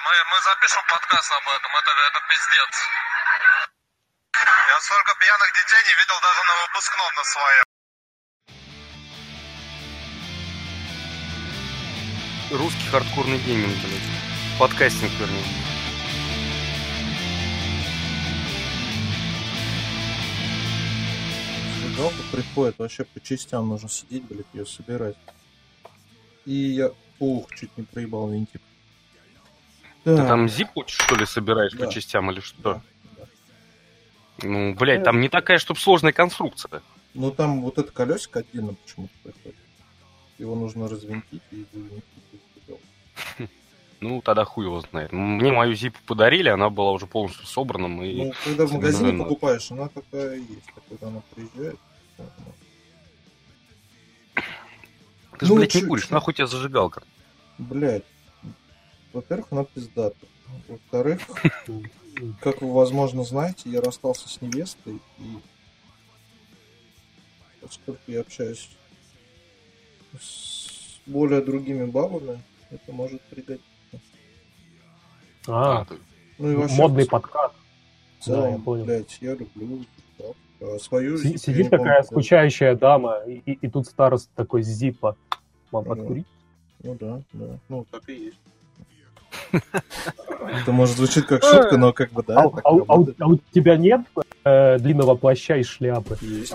мы, мы запишем подкаст об этом, это, это пиздец. Я столько пьяных детей не видел даже на выпускном на своем. Русский хардкорный гейминг, блядь. Подкастинг, вернее. Галка приходит, вообще по частям нужно сидеть, блядь, ее собирать. И я, ух, чуть не проебал винтик. Ты Да. там зип, что ли, собираешь Да. по частям или что? Да. Ну, блядь, там не такая, чтобы сложная конструкция. Ну там вот это колесико отдельно почему-то приходит. Его нужно развинтить и. Ну, тогда хуй его знает. Мне мою зипу подарили, она была уже полностью собрана. И... Ну, когда в магазине покупаешь, она такая есть. А когда она приезжает, Ты же, ну, блядь, не куришь, нахуй тебе зажигалка. Блядь. Во-первых, она пиздата. Во-вторых, как вы, возможно, знаете, я расстался с невестой, и поскольку я общаюсь с более другими бабами, это может пригодиться. А, Ну и вообще, модный в целом, Да, я понял. блядь, я люблю так. А свою... Си- я Сидит помню, такая как- скучающая дама, и, и- тут староста такой с зипа. Вам подкурить? Ну да, да. Ну, так и есть. Это может звучит как шутка, но как бы да, а, а у- а у- а у тебя нет э, длинного плаща и шляпы? Есть.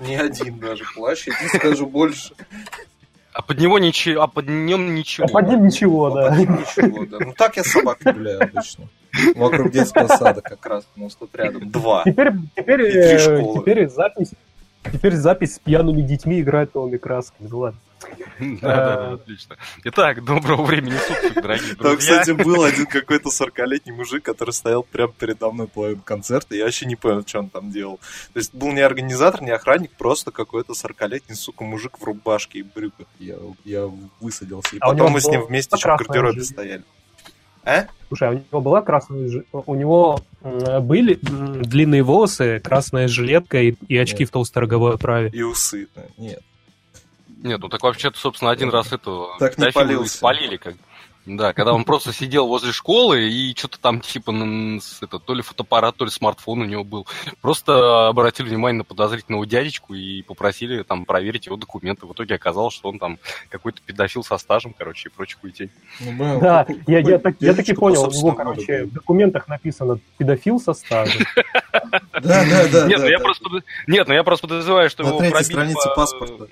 Не один даже плащ, я тебе скажу больше. А под него ничего, а под нем ничего. А под ним ничего, А да. под ним ничего, да. Ну так я собак гуляю обычно. Вокруг детского сада как раз, у нас тут рядом два. Теперь, теперь, И три э, теперь запись. Теперь запись с пьяными детьми играет новыми красками. Ну ладно. Да, да, да, отлично. Итак, доброго времени суток, дорогие Там, друзья. кстати, был один какой-то 40-летний мужик, который стоял прямо передо мной половину концерта, я вообще не понял, что он там делал. То есть был не организатор, не охранник, просто какой-то 40-летний, сука, мужик в рубашке и брюках. Я, я высадился. И А потом мы с ним вместе еще в гардеробе жизнь. стояли. А? Слушай, а у него была красная У него были длинные волосы, красная жилетка и, и очки Нет. в толстой роговой оправе. И усы. Нет. Нет, ну так вообще-то, собственно, один раз этого Так не полился. спалили, как да, когда он просто сидел возле школы и что-то там типа это, то ли фотоаппарат, то ли смартфон у него был. Просто обратили внимание на подозрительного дядечку и попросили там проверить его документы. В итоге оказалось, что он там какой-то педофил со стажем, короче, и прочей хуетень. Ну, Да, какой- я, я, так, я таки понял, по у него, короче, в документах написано педофил со стажем. Да, да, да. Нет, ну я да. просто под- нет, ну я просто подозреваю, что На его третьей пробили странице по- паспорта.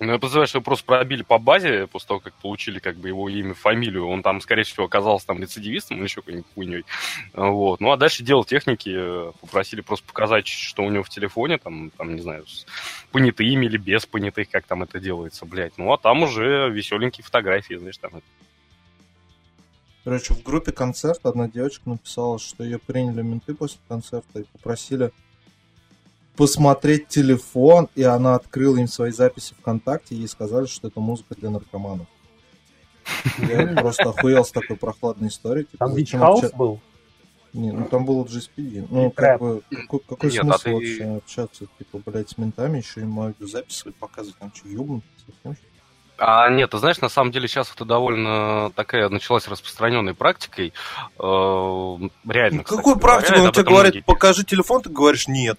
Ну, я подозреваю, что его просто пробили по базе после того, как получили как бы его имя, фамилию. Он там, скорее всего, оказался там рецидивистом или еще какой-нибудь хуйней. Вот. Ну, а дальше дело техники. Попросили просто показать, что у него в телефоне, там, там не знаю, с понятыми или без понятых, как там это делается, блядь. Ну, а там уже веселенькие фотографии, знаешь, там. Короче, в группе концерт одна девочка написала, что ее приняли менты после концерта и попросили посмотреть телефон, и она открыла им свои записи ВКонтакте, и ей сказали, что это музыка для наркоманов. Я просто охуел с такой прохладной историей. Типа, Там Бич Хаус был? Не, ну там был GSPD. Ну, И как бы, какой, какой Нет, смысл а ты- вообще общаться, типа, блядь, с ментами, еще им аудио записывать, показывать, там что, ёбнутый совсем, что ли? А нет, ты знаешь, на самом деле сейчас это довольно такая началась распространенной практикой. Э, Реально. Ну, кстати какую говоря, практику? Он тебе говорит, многие покажи телефон, ты говоришь нет.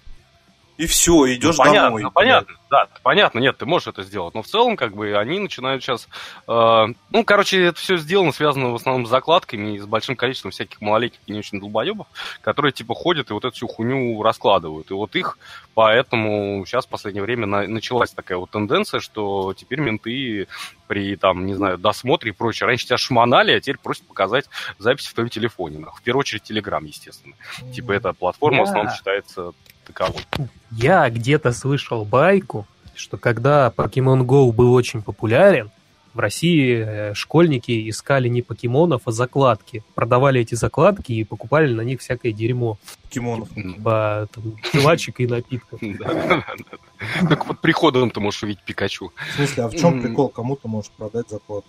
И все, идешь ну, понятно, домой. ну, понятно, да, понятно, нет, ты можешь это сделать, но в целом, как бы, они начинают сейчас, э, ну, короче, это все сделано, связано в основном с закладками и с большим количеством всяких малолетних и не очень долбоебов, которые, типа, ходят и вот эту всю хуйню раскладывают, и вот их, поэтому сейчас в последнее время на- началась такая вот тенденция, что теперь менты при, там, не знаю, досмотре и прочее, раньше тебя шмонали, а теперь просят показать запись в твоем телефоне, в первую очередь Телеграм, естественно, типа, эта платформа в основном считается таковой. Я где-то слышал байку, что когда Pokemon Go был очень популярен, в России э, школьники искали не покемонов, а закладки. Продавали эти закладки и покупали на них всякое дерьмо. Покемонов. Типа там, жвачек и напитков. Только под приходом ты можешь увидеть Пикачу. В смысле, а в чем прикол? Кому ты можешь продать закладку?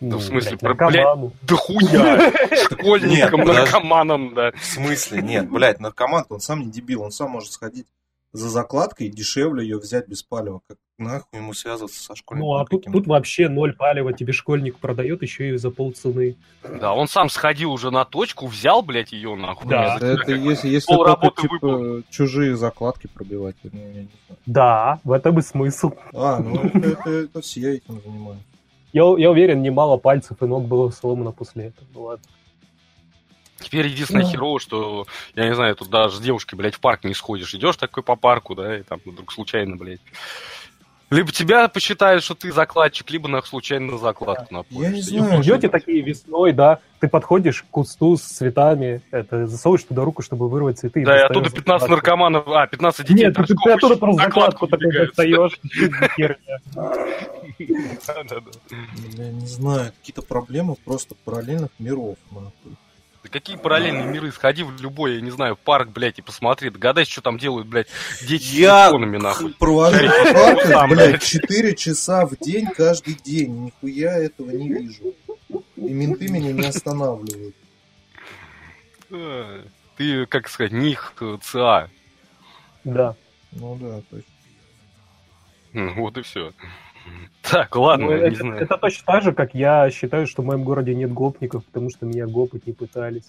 Ну, в смысле, блядь, про- наркоману. Да хуя! Школьникам, Нет, наркоманам, да. В смысле? Нет, блядь, наркоман он сам не дебил, он сам может сходить за закладкой дешевле ее взять без палева. Как нахуй ему связываться со школьником? Ну, а тут, тут вообще ноль палева тебе школьник продает еще и за полцены. Да, он сам сходил уже на точку, взял, блядь, ее нахуй. Да. Это Как бы если, если пол только, типа, выполнил. чужие закладки пробивать. ну, я не знаю. Да, в этом и смысл. А, ну это, это- это все этим занимаются. Я, я уверен, немало пальцев и ног было сломано после этого. Ну ладно. Теперь единственное Да. херово, что, я не знаю, тут даже с девушкой, блядь, в парк не сходишь. Идешь такой по парку, да, и там вдруг случайно, блядь. Либо тебя посчитают, что ты закладчик, либо на случайно на закладку напоришься. Я не знаю. Идете такие весной, да, ты подходишь к кусту с цветами, это, засовываешь туда руку, чтобы вырвать цветы. Да, и оттуда 15 закладку. наркоманов, а, 15 детей. Нет, ты, ты оттуда просто закладку такой достаешь. Я не знаю, какие-то проблемы просто параллельных миров. Да какие параллельные миры? Сходи в любой, я не знаю, парк, блядь, и посмотри. Догадайся, что там делают, блядь, дети с Я телефонами, нахуй. провожу Шарик в парках, сам, блядь, блядь. 4 часа в день каждый день. Нихуя этого не вижу. И менты меня не останавливают. Ты, как сказать, не их э, ЦА. Да. Ну да, точно. Вот и все. Так, ладно, Ну, я не это, знаю. это точно так же, как я считаю, что в моем городе нет гопников, потому что меня гопать не пытались.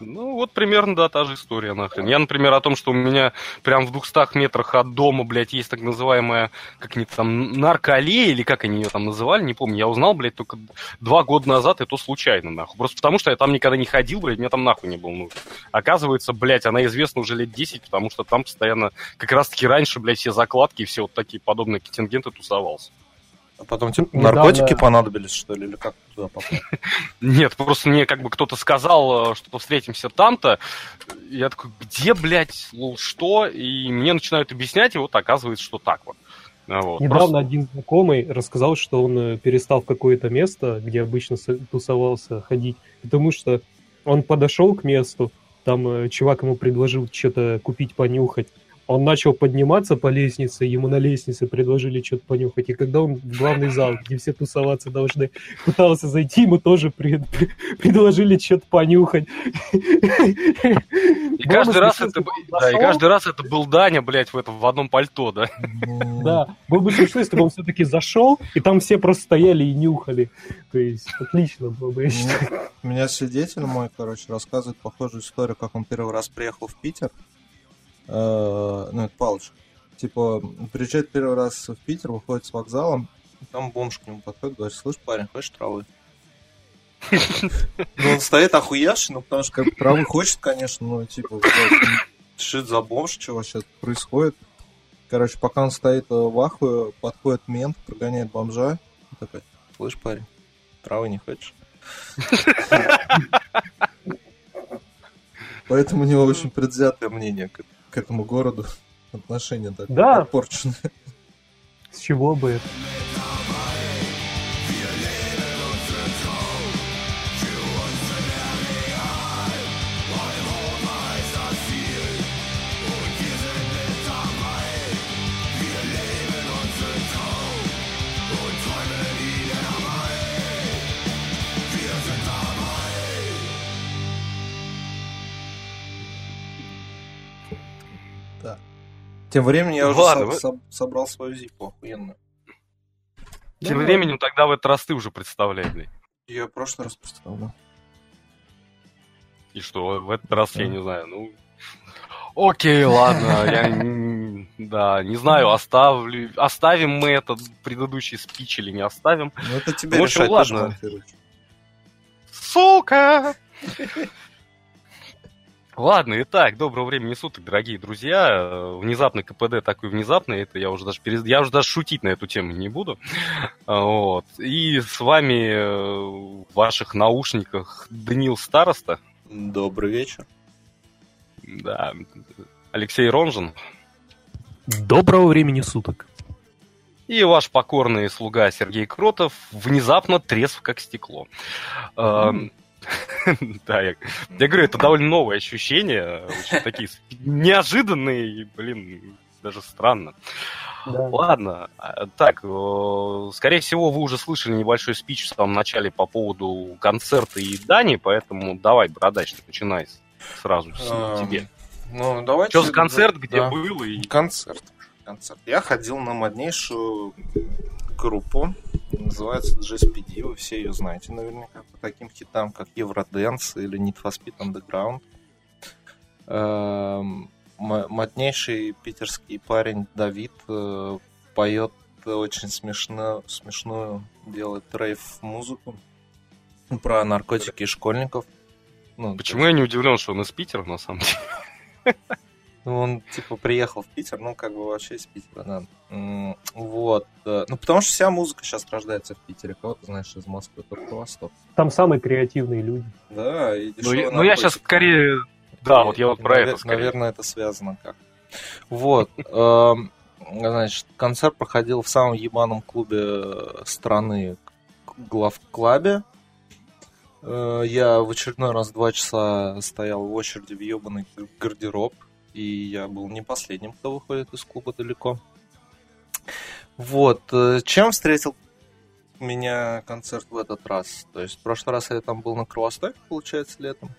Ну, вот примерно, да, та же история, нахрен. Я, например, о том, что у меня прям в 200 метрах от дома, блядь, есть так называемая, как они там, наркоаллея, или как они ее там называли, не помню. Я узнал, блядь, только два года назад, и то случайно, нахуй. Просто потому, что я там никогда не ходил, блядь, мне там нахуй не было нужно. Оказывается, блядь, она известна уже лет 10, потому что там постоянно, как раз-таки раньше, блядь, все закладки и все вот такие подобные контингенты тусовался. А потом, типа, Недавно- наркотики понадобились, что ли, или как туда попал? Нет, просто мне как бы кто-то сказал, э, что встретимся там-то. Я такой, где, блядь, лол, что? И мне начинают объяснять, и вот оказывается, что так вот. А Вот. Недавно Просто- один знакомый рассказал, что он э, перестал в какое-то место, где обычно тусовался, ходить, потому что он подошел к месту, там э, чувак ему предложил что-то купить, понюхать. Он начал подниматься по лестнице, ему на лестнице предложили что-то понюхать. И когда он в главный зал, где все тусоваться должны, пытался зайти, ему тоже пред- предложили что-то понюхать. И каждый раз это, да, и каждый раз это был Даня, блядь, в этом в одном пальто, да. Ну, Да, было бы смешно, если бы он все-таки зашел, и там все просто стояли и нюхали. То есть отлично было бы, я считаю. У меня свидетель мой, короче, рассказывает похожую историю, как он первый раз приехал в Питер. Э, Ну, это Палыч. Типа, приезжает первый раз в Питер, выходит с вокзала, и там бомж к нему подходит, говорит, слышь, парень, хочешь травы? Ну, он стоит охуевший, ну, потому что как травы хочет, конечно, но типа, это за бомж, чего сейчас происходит? Короче, пока он стоит э, в ахуе, подходит мент, прогоняет бомжа, и такой, слышь, парень, травы не хочешь? Поэтому у него очень предвзятое мнение к, к этому городу. Отношение так Да. подпорченное. С чего бы это? Тем временем я уже Ладно, со- вы- со- собрал свою зипу охуенно. Тем Да. временем тогда в этот раз ты уже представляй, блядь. Я в прошлый раз поставил. И что, в этот раз я не знаю, ну... Окей, ладно, я... Да, не знаю, оставлю... Оставим мы этот предыдущий спич или не оставим. Ну это тебе В общем, решать, ладно. Сука! Ладно, итак, доброго времени суток, дорогие друзья. Э, Внезапный КПД такой внезапный, это я уже даже перез- я уже даже шутить на эту тему не буду. А, Вот. И с вами э, в ваших наушниках Данил Староста, Добрый вечер. да, Алексей Ронжин Доброго времени суток. и ваш покорный слуга Сергей Кротов внезапно трезв как стекло. Эм, Да, я, я говорю, это довольно новые ощущения, очень такие неожиданные, блин, даже странно. Да. Ладно, а, так, э, скорее всего, вы уже слышали небольшой спич в самом начале по поводу концерта и Дани, поэтому давай, бородач, начинай сразу с Эм, тебе. Ну, давайте... Что за концерт, где да. был? И... Концерт. Концерт. Я ходил на моднейшую группу, называется JSPD, вы все ее знаете наверняка, по таким хитам, как Eurodance или Need for Speed Underground. Эм, питерский парень Давид э, поет очень смешно, смешную, делает рейв-музыку про наркотики и школьников. Ну, Почему я не удивлен, что он из Питера, на самом деле? Ну, он, типа, приехал в Питер, ну, как бы вообще из Питера, да. Вот. Ну, потому что вся музыка сейчас рождается в Питере. Кого ты знаешь из Москвы, только Восток. Там самые креативные люди. Да, и Ну, я, ну я сейчас скорее... Да, вот я вот про это скорее. Наверное, это связано как. Вот. Эм, значит, концерт проходил в самом ебаном клубе страны, главклабе. Э, я в очередной раз два часа стоял в очереди в ебаный гардероб, и я был не последним, кто выходит из клуба далеко. Вот. Э, чем встретил меня концерт в этот раз? То есть в прошлый раз я там был на Кровостоке, получается, летом.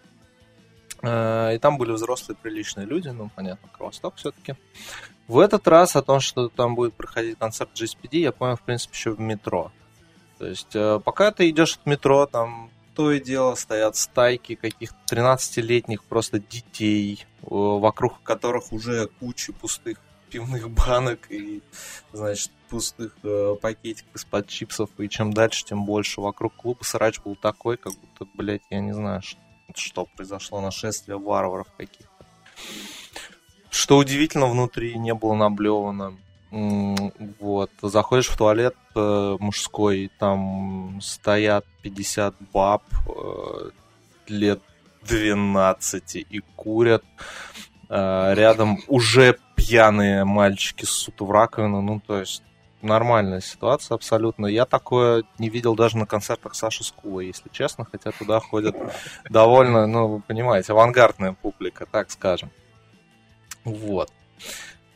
Э, и там были взрослые приличные люди, ну, понятно, Кровосток все-таки. В этот раз о том, что там будет проходить концерт GSPD, я понял, в принципе, еще в метро. То есть, пока ты идешь от метро, там то и дело стоят стайки каких-то 13-летних просто детей, вокруг которых уже куча пустых пивных банок и, значит, пустых э, пакетиков из-под чипсов. И чем дальше, тем больше. Вокруг клуба срач был такой, как будто, блядь, я не знаю, что, что произошло, нашествие варваров каких-то. Что удивительно, внутри не было наблевано. Вот. Заходишь в туалет э, мужской, там стоят 50 баб э, лет 12 и курят. Э, рядом уже пьяные мальчики ссут в раковину. Ну, то есть нормальная ситуация абсолютно. Я такое не видел даже на концертах Саши Скула, если честно, хотя туда ходят довольно, ну, вы понимаете, авангардная публика, так скажем. Вот.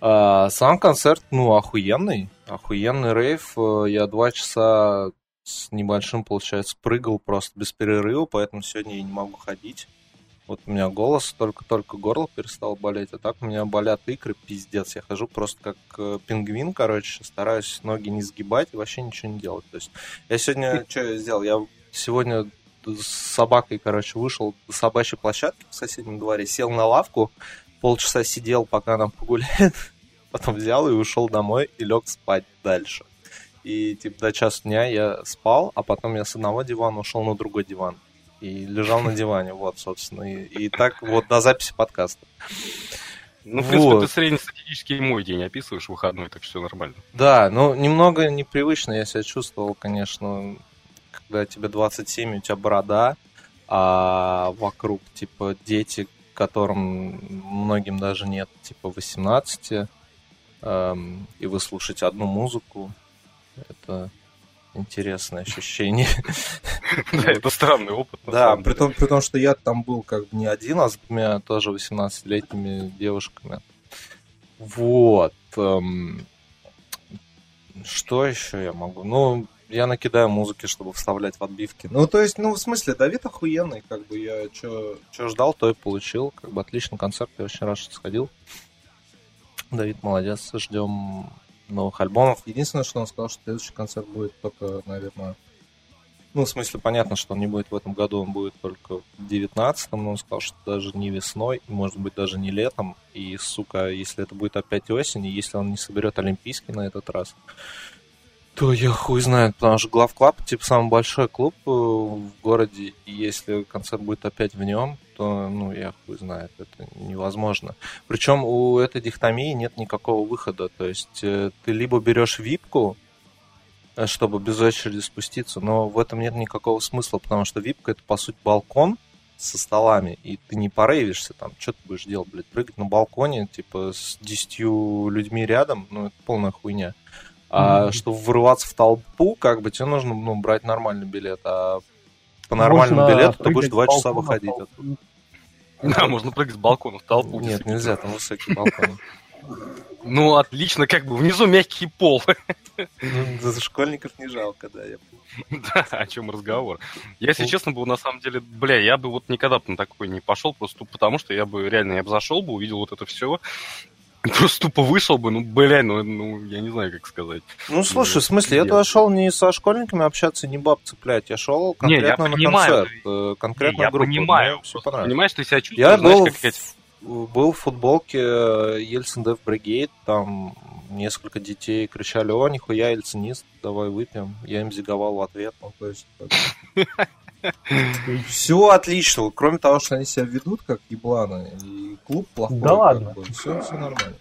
А, сам концерт, ну, охуенный. Охуенный рейв. Э, я два часа с небольшим, получается, прыгал просто без перерыва, поэтому сегодня я не могу ходить. Вот у меня голос, только-только горло перестал болеть, а так у меня болят икры, пиздец. Я хожу просто как э, пингвин, короче, стараюсь ноги не сгибать и вообще ничего не делать. То есть я сегодня, что я сделал? Я сегодня с собакой, короче, вышел до собачьей площадки в соседнем дворе, сел на лавку, полчаса сидел, пока она погуляет, потом взял и ушел домой и лег спать дальше. И типа до часу дня я спал, а потом я с одного дивана ушел на другой диван. И лежал на диване, вот, собственно. И, и так вот до записи подкаста. Ну, в принципе, вот. ты среднестатистический мой день описываешь выходной, так что все нормально. Да, ну, немного непривычно я себя чувствовал, конечно, когда тебе 27, у тебя борода, а вокруг, типа, дети, которым многим даже нет, типа 18, эм, и вы слушаете одну музыку, это интересное ощущение. Да, это странный опыт. Да, при том, при том, что я там был как бы не один, а с двумя тоже 18-летними девушками. Вот. Эм, что еще я могу? Ну, я накидаю музыки, чтобы вставлять в отбивки. Ну, то есть, ну, в смысле, Давид охуенный, как бы я что ждал, то и получил. Как бы отличный концерт, я очень рад, что сходил. Давид молодец, ждем новых альбомов. Единственное, что он сказал, что следующий концерт будет только, наверное... Ну, в смысле, понятно, что он не будет в этом году, он будет только в 19-м, но он сказал, что даже не весной, может быть, даже не летом. И, сука, если это будет опять осень, и если он не соберет Олимпийский на этот раз, то я хуй знает, потому что Главклаб, типа, самый большой клуб э, в городе, и если концерт будет опять в нем, то, ну, я хуй знает, это невозможно. Причем у этой дихтомии нет никакого выхода, то есть э, ты либо берешь випку, э, чтобы без очереди спуститься, но в этом нет никакого смысла, потому что випка это, по сути, балкон со столами, и ты не порейвишься там, что ты будешь делать, блядь, прыгать на балконе, типа, с десятью людьми рядом, ну, это полная хуйня. А mm-hmm. чтобы вырываться в толпу, как бы тебе нужно ну, брать нормальный билет. А по нормальному можно билету ты будешь два часа выходить. Да, можно прыгать с балкона в толпу. Нет, нельзя, там высокий балкон. Ну, отлично, как бы внизу мягкий пол. Ну, за школьников не жалко, да, я Да, о чем разговор. Я, если честно, был на самом деле, бля, я бы вот никогда бы на такой не пошел, просто потому что я бы реально, я бы зашел бы, увидел вот это все, Просто тупо вышел бы, ну, бля, ну, ну, я не знаю, как сказать. Ну, слушай, в смысле, я туда шел не со школьниками общаться, не баб цеплять, я шел конкретно не, я на понимаю, концерт, э, конкретно не, я группу. понимаю, понравилось. понимаешь, ты себя чувствуешь, Я знаешь, был, как в, был в футболке э, Ельцин Дев Бригейд, там несколько детей кричали, о, нихуя, ельцинист, давай выпьем. Я им зиговал в ответ. Ну, то есть, все отлично, кроме того, что они себя ведут как ебланы, и клуб плохой. Да ладно. Все, все нормально.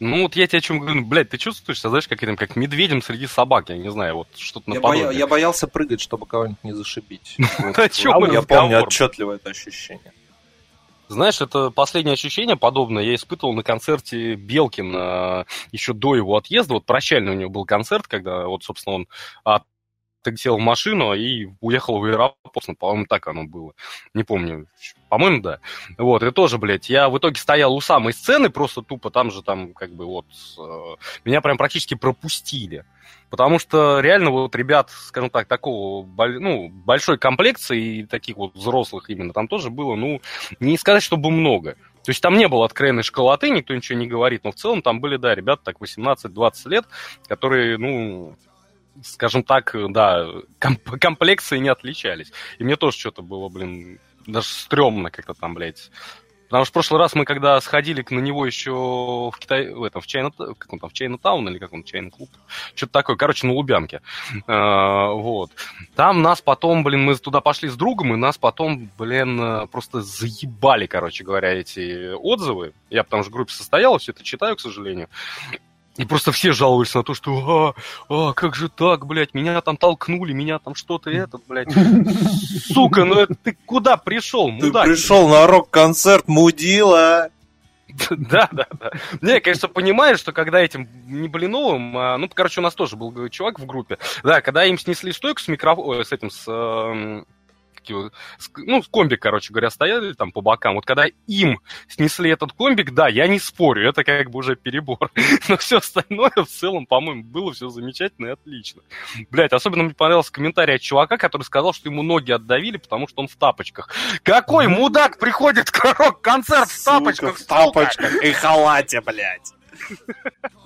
Ну, вот я тебе о чем говорю, ну, блядь, ты чувствуешь себя, знаешь, как, этим, как медведем среди собак, я не знаю, вот что-то Я, боя- я боялся прыгать, чтобы кого-нибудь не зашибить. Я помню отчетливо это ощущение. Знаешь, это последнее ощущение подобное я испытывал на концерте Белкина еще до его отъезда. Вот прощальный у него был концерт, когда вот, собственно, он от сел в машину и уехал в аэропорт. Ну, По-моему, так оно было. Не помню. По-моему, да. Вот, и тоже, блядь, я в итоге стоял у самой сцены, просто тупо там же, там, как бы, вот, э, меня прям практически пропустили. Потому что реально вот ребят, скажем так, такого, ну, большой комплекции и таких вот взрослых именно там тоже было, ну, не сказать, чтобы много. То есть там не было откровенной школоты, никто ничего не говорит, но в целом там были, да, ребята так 18-20 лет, которые, ну, скажем так, да, комп- комплекции не отличались. И мне тоже что-то было, блин, даже стрёмно как-то там, блядь. Потому что в прошлый раз мы, когда сходили к- на него еще в Китай, в этом, в Чайна, как он там, в Чайна-таун или как он, Чайна клуб, что-то такое, короче, на Лубянке. А, вот. Там нас потом, блин, мы туда пошли с другом, и нас потом, блин, просто заебали, короче говоря, эти отзывы. Я потому что в группе состоял, все это читаю, к сожалению. И просто все жаловались на то, что а, а, как же так, блядь, меня там толкнули, меня там что-то этот, блядь. Сука, ну это ты куда пришел, Ты мудак? пришел на рок-концерт Мудила. Да, да, да. Не, я, конечно, понимаю, что когда этим не Блиновым, а, ну, короче, у нас тоже был чувак в группе, да, когда им снесли стойку с микрофоном, с этим, с, с- ну, комбик, короче говоря, стояли там по бокам, вот когда им снесли этот комбик, да, я не спорю, это как бы уже перебор, но все остальное в целом, по-моему, было все замечательно и отлично. Блять, особенно мне понравился комментарий от чувака, который сказал, что ему ноги отдавили, потому что он в тапочках. Какой мудак приходит к рок-концерт в тапочках, в тапочках и халате, блядь.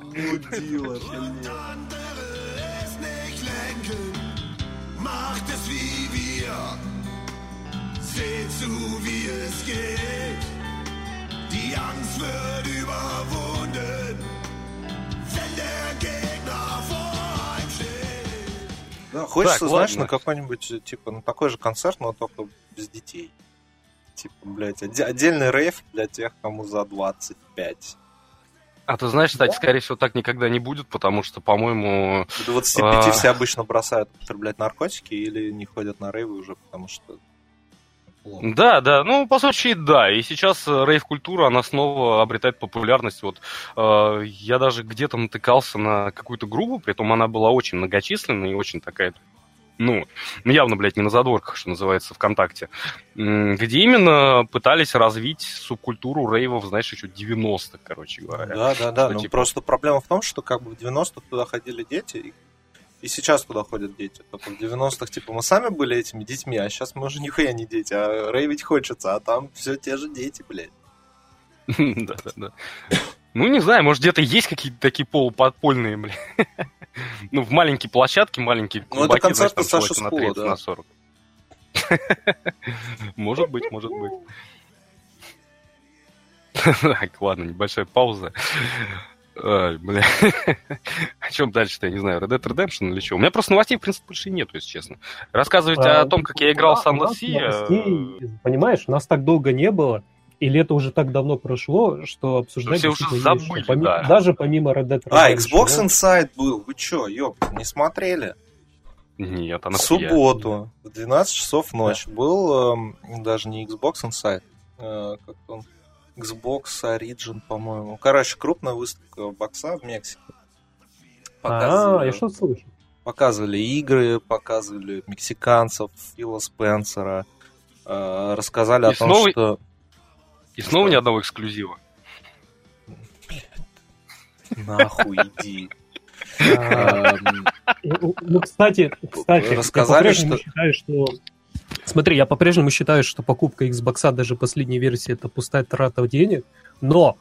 Мудила, блядь. macht es wie wir. Seht zu, wie es geht. Die Angst wird überwunden, wenn der Gegner vor einem steht. Да, хочется, Так, знаешь, ладно. на какой-нибудь, типа, на такой же концерт, но только без детей. Типа, блядь, отдельный рейв для тех, кому за 25. А ты знаешь, кстати, скорее всего, так никогда не будет, потому что, по-моему, К 25 А. все обычно бросают употреблять наркотики или не ходят на рейвы уже, потому что плохо. да, да, ну, по сути, да. И сейчас э, рейв-культура, она снова обретает популярность. Вот э, я даже где-то натыкался на какую-то группу, при этом она была очень многочисленная и очень такая, ну, ну, явно, блядь, не на задворках, что называется, ВКонтакте, где именно пытались развить субкультуру рейвов, знаешь, еще 90-х, короче говоря. Да, да, да. Что, Ну, типа- просто проблема в том, что как бы в 90-х туда ходили дети, и, и сейчас туда ходят дети. Только в 90-х, типа, мы сами были этими детьми, а сейчас мы уже нихуя не дети, а рейвить хочется, а там все те же дети, блядь. Да, да, да. Ну, не знаю, может, где-то есть какие-то такие полуподпольные, бля. Ну, в маленькие площадки, маленькие Ну, это там Саши человека на Скула, 30, да. на 40. Может быть, может быть. Так, ладно, небольшая пауза. Ай, бля. О чем дальше-то, я не знаю, Red Dead Redemption или что? У меня просто новостей, в принципе, больше нету, если честно. Рассказывать А, о том, как я играл в Sea, новостей, Понимаешь, нас так долго не было, и лето уже так давно прошло, что обсуждать все уже действительно есть забыли, что. Поми- да. Даже помимо Red Dead А, Redemption. Xbox Ну, Inside был, вы чё, ёп, не смотрели? Нет, В она субботу, в 12 часов ночи, был эм, даже не Xbox Inside, э, как он, Xbox Origin, по-моему. Короче, крупная выставка бокса в Мексике. А, Показывали- я что слышу? Показывали игры, показывали мексиканцев, Фила Спенсера, э, рассказали И о том, снова- что... И снова ни одного эксклюзива. Нахуй иди. А, Эм, Ну, кстати, кстати, Рассказали, я по-прежнему что- считаю, что... Смотри, я по-прежнему считаю, что покупка Xbox, даже последней версии, это пустая трата денег, но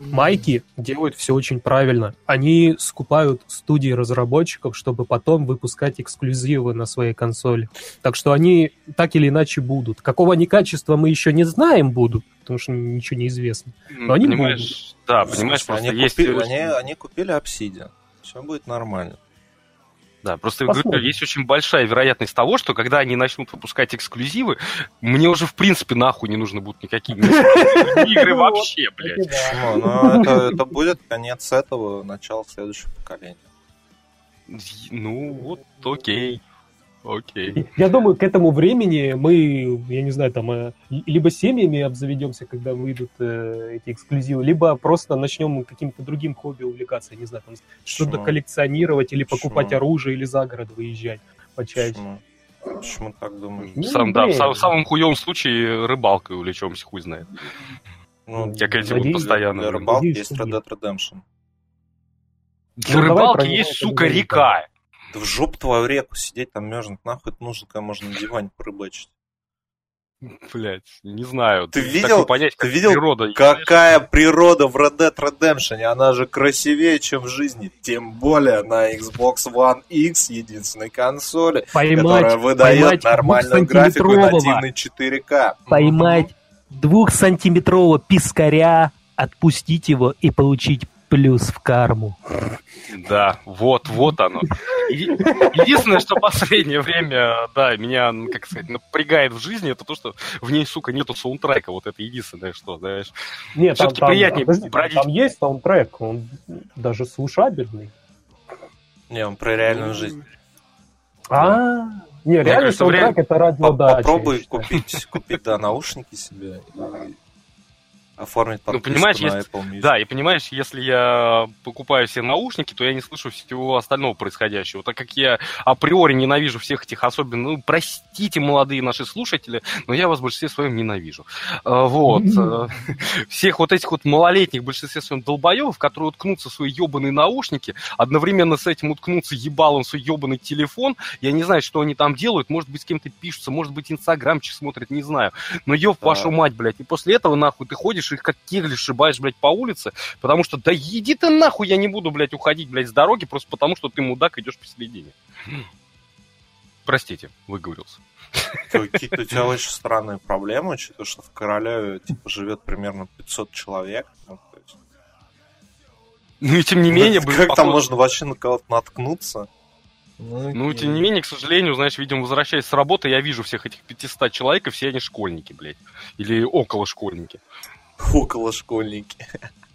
майки делают все очень правильно. Они скупают студии разработчиков, чтобы потом выпускать эксклюзивы на своей консоли. Так что они так или иначе будут. Какого они качества мы еще не знаем будут, потому что ничего не известно. Но они понимаешь, да, понимаешь, слушай, просто они, есть... купили, они, они купили Obsidian. Все будет нормально. Да, просто я говорю, есть очень большая вероятность того, что когда они начнут выпускать эксклюзивы, мне уже в принципе нахуй не нужны будут никакие игры вообще, блядь. Почему? Ну, это, это будет конец этого, начало следующего поколения. Ну, вот, окей. Окей. Я думаю, к этому времени мы, я не знаю, там, э, либо семьями обзаведемся, когда выйдут э, эти эксклюзивы, либо просто начнем каким-то другим хобби увлекаться, я не знаю, там, что-то коллекционировать или покупать Почему? оружие или за город выезжать почаще. Почему? Почему так думаешь? Ну, Сам, да, в, сам- в самом хуевом случае рыбалкой увлечемся, хуй знает. Ну, Как эти вот Надеюсь, постоянно. для рыбалки Надеюсь, есть Red. Dead Redemption. Для Ну, рыбалки есть, сука, река. Да в жопу твою реку сидеть там мерзнуть, нахуй это нужно, когда можно на диване порыбачить. Блять, не знаю. Ты видел- понять, ты видел, природа. Какая природа в Red Dead Redemption, она же красивее, чем в жизни. Тем более на Xbox One X, единственной консоли, которая Поймать, выдает поймать нормальную графику и нативный 4К. поймать двухсантиметрового пискаря, отпустить его и получить плюс в карму. Да, вот, вот оно. Еди- Единственное, что последнее время, да, меня, ну, как сказать, напрягает в жизни, это то, что в ней, сука, нету саундтрека. Вот это единственное, что, знаешь. Нет, там, там- приятнее подожди, там- бродить. там есть саундтрек, он даже слушабельный. Не, он про реальную жизнь. А, не, реально кажется, саундтрек это радио, да. Попробуй купить, купить, да, наушники себе оформить Ну, подписку понимаешь, на если- Apple Music. Да, и понимаешь, если я покупаю себе наушники, то я не слышу всего остального происходящего. Так как я априори ненавижу всех этих особенно... Ну, простите, молодые наши слушатели, но я вас в большинстве своем ненавижу. А, Вот. э, Всех вот этих вот малолетних, в большинстве своем долбоевых, которые уткнутся в свои ебаные наушники, одновременно с этим уткнутся ебалом в свой ебаный телефон. Я не знаю, что они там делают. Может быть, с кем-то пишутся, может быть, инстаграмчик смотрят, не знаю. Но еб вашу мать, блядь. И после этого, нахуй, ты ходишь и их как кегли шибаешь, блядь, по улице, потому что, да иди ты нахуй, я не буду, блядь, уходить, блядь, с дороги, просто потому что ты, мудак, идешь посередине. Простите, выговорился. Какие-то у тебя очень странные проблемы, учитывая, что в Королеве типа, живет примерно 500 человек. Ну, то есть- Ну и тем не менее... как там походу- можно вообще на кого-то наткнуться? Ну, тем не менее, к сожалению, знаешь, видимо, возвращаясь с работы, я вижу всех этих 500 человек, и все они школьники, блядь. Или около школьники. Около школьники.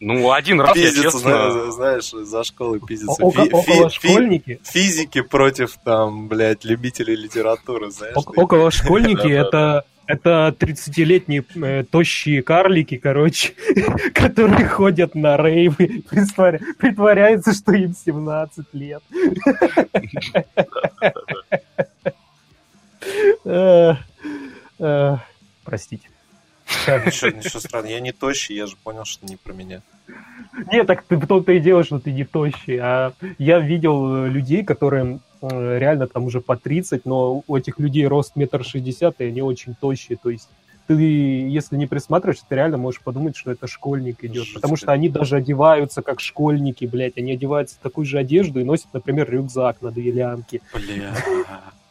Ну, один раз я Пиздятся, честно... зна- знаешь, за школы пиздятся. Око- Фи- около фи- фи- школьники. Физики против, там, блядь, любителей литературы, знаешь. Ок- около школьники это это 30-летние э, тощие карлики, короче, которые ходят на рейвы, притворя- притворяются, что им 17 лет. Э, э, Простите. Ничего, ничего странного. Я не тощий, я же понял, что не про меня. Нет, так ты в том-то и дело, что ты не тощий. А я видел э, людей, которые э, реально там уже по 30, но у этих людей рост метр шестьдесят, и они очень тощие. То есть ты, если не присматриваешься, ты реально можешь подумать, что это школьник идет. Жуть Потому что они даже одеваются как школьники, блядь. Они одеваются в такую же одежду и носят, например, рюкзак на две лямки. Бля.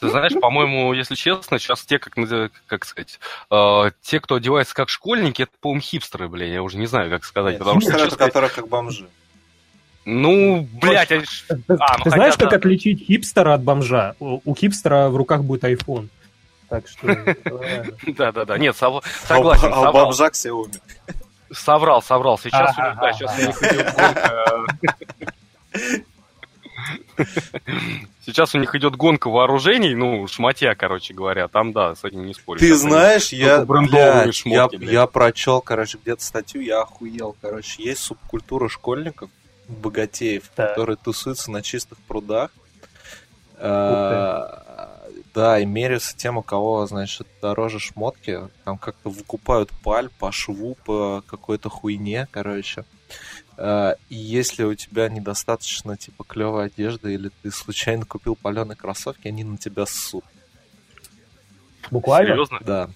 Ты знаешь, по-моему, если честно, сейчас те, как, как сказать, э, те, кто одевается как школьники, это, по-моему, хипстеры, блин, я уже не знаю, как сказать, Нет, потому что, хипстеры, честно это сказать, которые как бомжи. ну, блядь, они А, ну ты хотя знаешь, да. как отличить хипстера от бомжа? У, у хипстера в руках будет iPhone. Так что... да-да-да, нет, сов- согласен, А у- а бомжа Xiaomi. соврал, соврал, сейчас, у них, да, сейчас у ага. них идет гонка... Сейчас у них идет гонка вооружений, ну, шматья, короче говоря, там, да, с этим не спорю. Ты знаешь, я, блядь, шмотки, я, блядь. я прочел, короче, где-то статью, я охуел, короче. Есть субкультура школьников, богатеев, Так. которые тусуются на чистых прудах. А, Да, и меряются тем, у кого, значит, дороже шмотки. Там как-то выкупают паль по шву, по какой-то хуйне, короче. Э, И если у тебя недостаточно, типа, клевой одежды, или ты случайно купил паленые кроссовки, они на тебя ссут. Буквально? Серьезно? Да,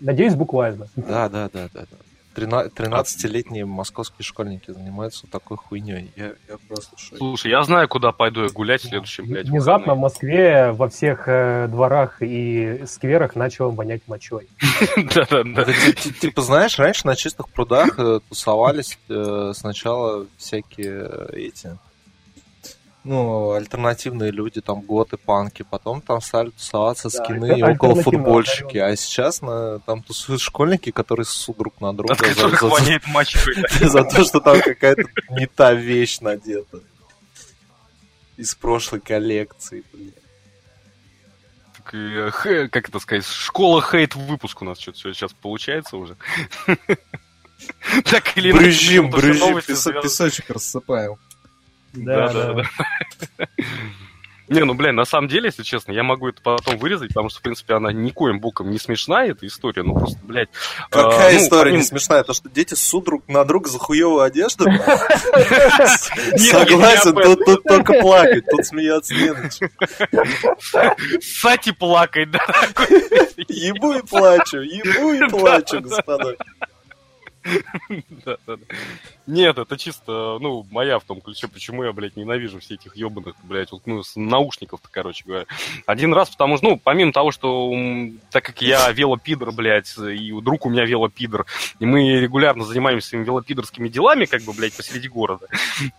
Надеюсь, буквально. да, да, да, да. да. Трина- 13-летние московские школьники занимаются вот такой хуйней. Я, я просто. Слушай, я знаю, куда пойду я гулять в следующем, блядь, Внезапно в. Москве во всех э, дворах и скверах начало вонять мочой. Да-да-да. Типа, знаешь, раньше на чистых прудах э, тусовались э, сначала всякие эти, ну, альтернативные люди, там, готы, панки, потом там стали тусоваться Да, скины и около футбольщики, а сейчас на, там тусуют школьники, которые ссут друг на друга за, за- да. за то, что там какая-то не та вещь надета. Из прошлой коллекции, блин. Так, э, Как это сказать? Школа хейт выпуск у нас что-то сейчас получается уже. Так или иначе. Брюзжим, брюзжим, Песочек рассыпаем. Да, да, да. Не, ну, блин, на самом деле, если честно, я могу это потом вырезать, потому что, в принципе, она никоим боком не смешная, эта история, ну, просто, блядь... Какая а, ну, история помимо- не смешная? То, что дети ссут друг на друга за хуевую одежду? Согласен, тут, только плакать, тут смеяться не на чем. Ссать и плакать, да. Ебу и плачу, ебу и плачу, господа. Нет, это чисто, ну, моя в том ключе, почему я, блядь, ненавижу все этих ебаных, блядь, вот, ну, с наушников-то, короче говоря. Один раз, потому что, ну, помимо того, что, так как я велопидор, блядь, и друг у меня велопидор, и мы регулярно занимаемся своими велопидорскими делами, как бы, блядь, посреди города,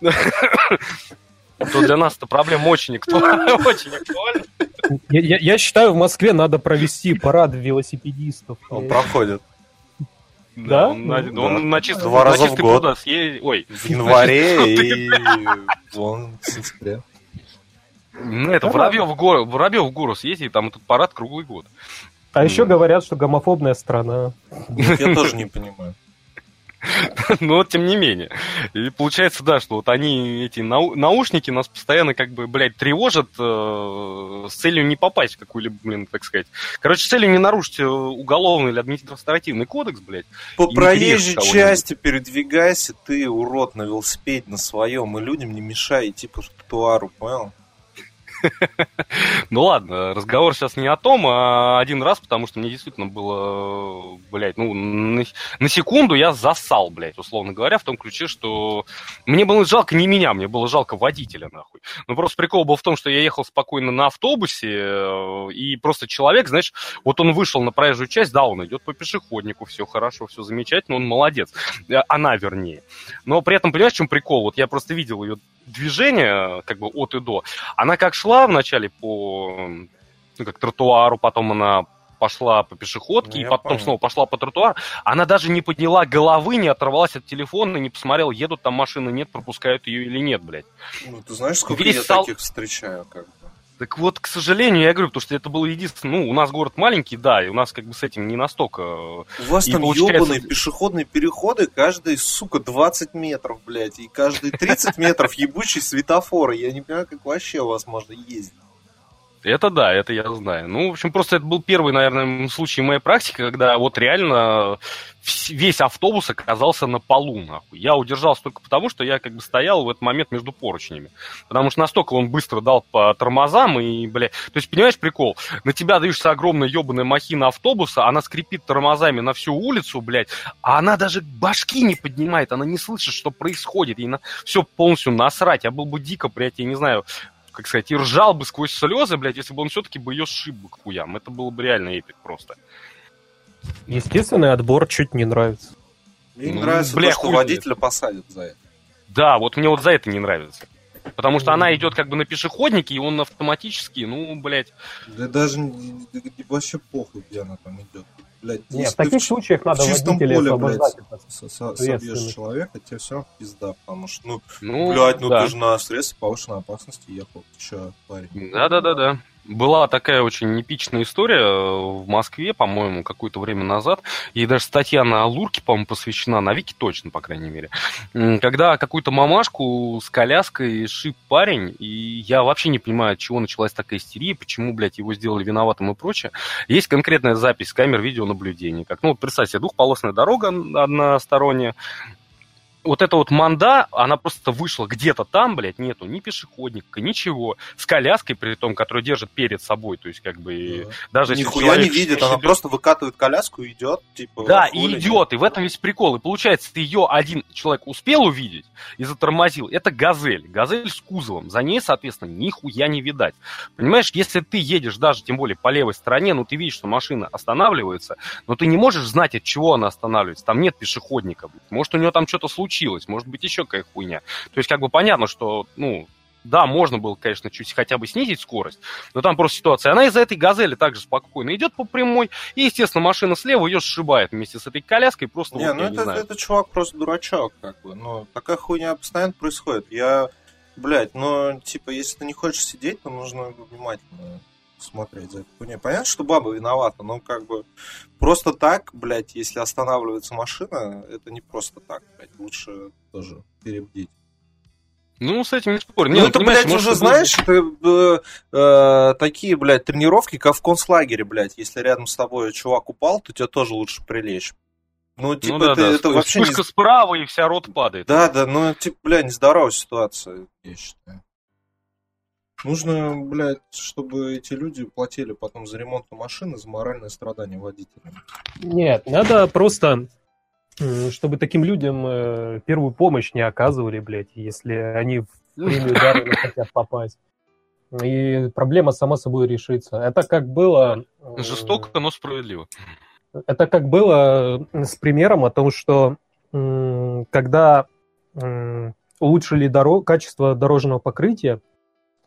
то для нас эта проблема очень актуальна. Очень актуальна. Я, я- я считаю, в Москве надо провести парад велосипедистов. Он проходит Да? Он на, Ну, он да. на чистый, Два на раза в год. съездит- Ой, в январе и вон в сентябре. ну это Воробьев в гору, Воробьев в гору съездит, там этот парад круглый год. А еще говорят, что гомофобная страна. Я тоже не понимаю. Но тем не менее. И получается, да, что вот они, эти нау- наушники нас постоянно как бы, блядь, тревожат э, с целью не попасть в какую-либо, блин, так сказать. Короче, с целью не нарушить э, уголовный или административный кодекс, блядь. По проезжей части передвигайся, ты, урод, на велосипеде на своем, и людям не мешай идти по тротуару, понял? Ну ладно, разговор сейчас не о том, а один раз, потому что мне действительно было, блядь, ну, на, на секунду я засал, блядь, условно говоря, в том ключе, что мне было жалко не меня, мне было жалко водителя, нахуй. Ну, просто прикол был в том, что я ехал спокойно на автобусе, э, и просто человек, знаешь, вот он вышел на проезжую часть, да, он идет по пешеходнику, все хорошо, все замечательно, он молодец. Э, Она, вернее. Но при этом, понимаешь, в чем прикол? Вот я просто видел ее движение, как бы от и до. Она как шла вначале по ну, как тротуару, потом она пошла по пешеходке, Ну, и потом понял. снова пошла по тротуару. Она даже не подняла головы, не оторвалась от телефона, не посмотрела, едут там машины, нет, пропускают ее или нет, блядь. Ну, ты знаешь, сколько Весь я стал- таких встречаю, как бы. Так вот, к сожалению, я говорю, потому что это было единственное, ну, у нас город маленький, да, и у нас как бы с этим не настолько... У вас И там получается- ебаные пешеходные переходы, каждый, сука, 20 метров, блядь, и каждые 30 метров ебучие светофоры. Я не понимаю, как вообще у вас можно ездить. Это да, это я знаю. Ну, в общем, просто это был первый, наверное, случай моей практики, когда вот реально вс- весь автобус оказался на полу, нахуй. Я удержался только потому, что я как бы стоял в этот момент между поручнями. Потому что настолько он быстро дал по тормозам и, бля... То есть, понимаешь, прикол? На тебя даются огромная ебаная махина автобуса, она скрипит тормозами на всю улицу, блядь, а она даже башки не поднимает, она не слышит, что происходит, ей на все полностью насрать. Я был бы дико, блядь, я не знаю, как сказать, и ржал бы сквозь слезы, блядь, если бы он все-таки бы ее сшиб бы к хуям. Это было бы реально эпик просто. Естественный отбор чуть не нравится. Мне Ну, нравится бля, то, что водителя посадят за это. Да, вот мне вот за это не нравится. Потому что она идет как бы на пешеходнике, и он автоматически, ну, блядь, Да даже вообще похуй, где она там идет. Блядь, Нет, если в ты таких ч- случаях надо в чистом поле, блядь, собьешь человека, тебе все пизда, потому что, ну, ну, блядь, ну да. ты же на средстве повышенной опасности ехал. Ты чё, парень? Да-да-да-да. Была такая очень эпичная история э, в Москве, по-моему, какое-то время назад. Ей даже статья на Алурке, по-моему, посвящена, на Вики точно, по крайней мере. Когда какую-то мамашку с коляской шип парень, и я вообще не понимаю, от чего началась такая истерия, почему, блядь, его сделали виноватым и прочее. Есть конкретная запись камер видеонаблюдения. Как, ну, вот представьте двухполосная дорога односторонняя, вот эта вот манда, она просто вышла где-то там, блядь, нету ни пешеходника, ничего. С коляской, при том, которую держит перед собой. То есть, как бы, Да. даже если Нихуя человек не видит, она идет- просто выкатывает коляску и идет, типа... Да, и идет, и в этом весь прикол. И получается, ты ее один человек успел увидеть и затормозил. Это газель. Газель с кузовом. За ней, соответственно, нихуя не видать. Понимаешь, если ты едешь даже, тем более, по левой стороне, ну, ты видишь, что машина останавливается, но ты не можешь знать, от чего она останавливается. Там нет пешеходника. блядь. Может, у нее там что-то случилось, может быть, еще какая хуйня. То есть, как бы понятно, что, ну, да, можно было, конечно, чуть хотя бы снизить скорость, но там просто ситуация. Она из-за этой газели также спокойно идет по прямой, и, естественно, машина слева ее сшибает вместе с этой коляской, просто, Не, вот, ну это, не знаю. это чувак просто дурачок, как бы. Ну, такая хуйня постоянно происходит. Я, блядь, ну, типа, если ты не хочешь сидеть, то нужно внимательно смотреть за этой хуйней. Понятно, что баба виновата, но как бы просто так, блядь, если останавливается машина, это не просто так, блядь. Лучше тоже перебдить. Ну, с этим не спорю. Ну, Не, это, понимаешь, блядь, может, уже, знаешь, это э, э, такие, блядь, тренировки, как в концлагере, блядь. Если рядом с тобой чувак упал, то тебе тоже лучше прилечь. Ну, типа, ну, да, это, да, это вспышка вообще не... справа, и вся рот падает. Да, да, ну, типа, бля, нездоровая ситуация, я считаю. Нужно, блядь, чтобы эти люди платили потом за ремонт машины, за моральное страдание водителя. Нет, надо просто, чтобы таким людям э, первую помощь не оказывали, блядь, если они в премию Дарвина хотят попасть. И проблема сама собой решится. Это как было... э, Жестоко, но справедливо. Это как было э, с примером о том, что когда улучшили доро- качество дорожного покрытия,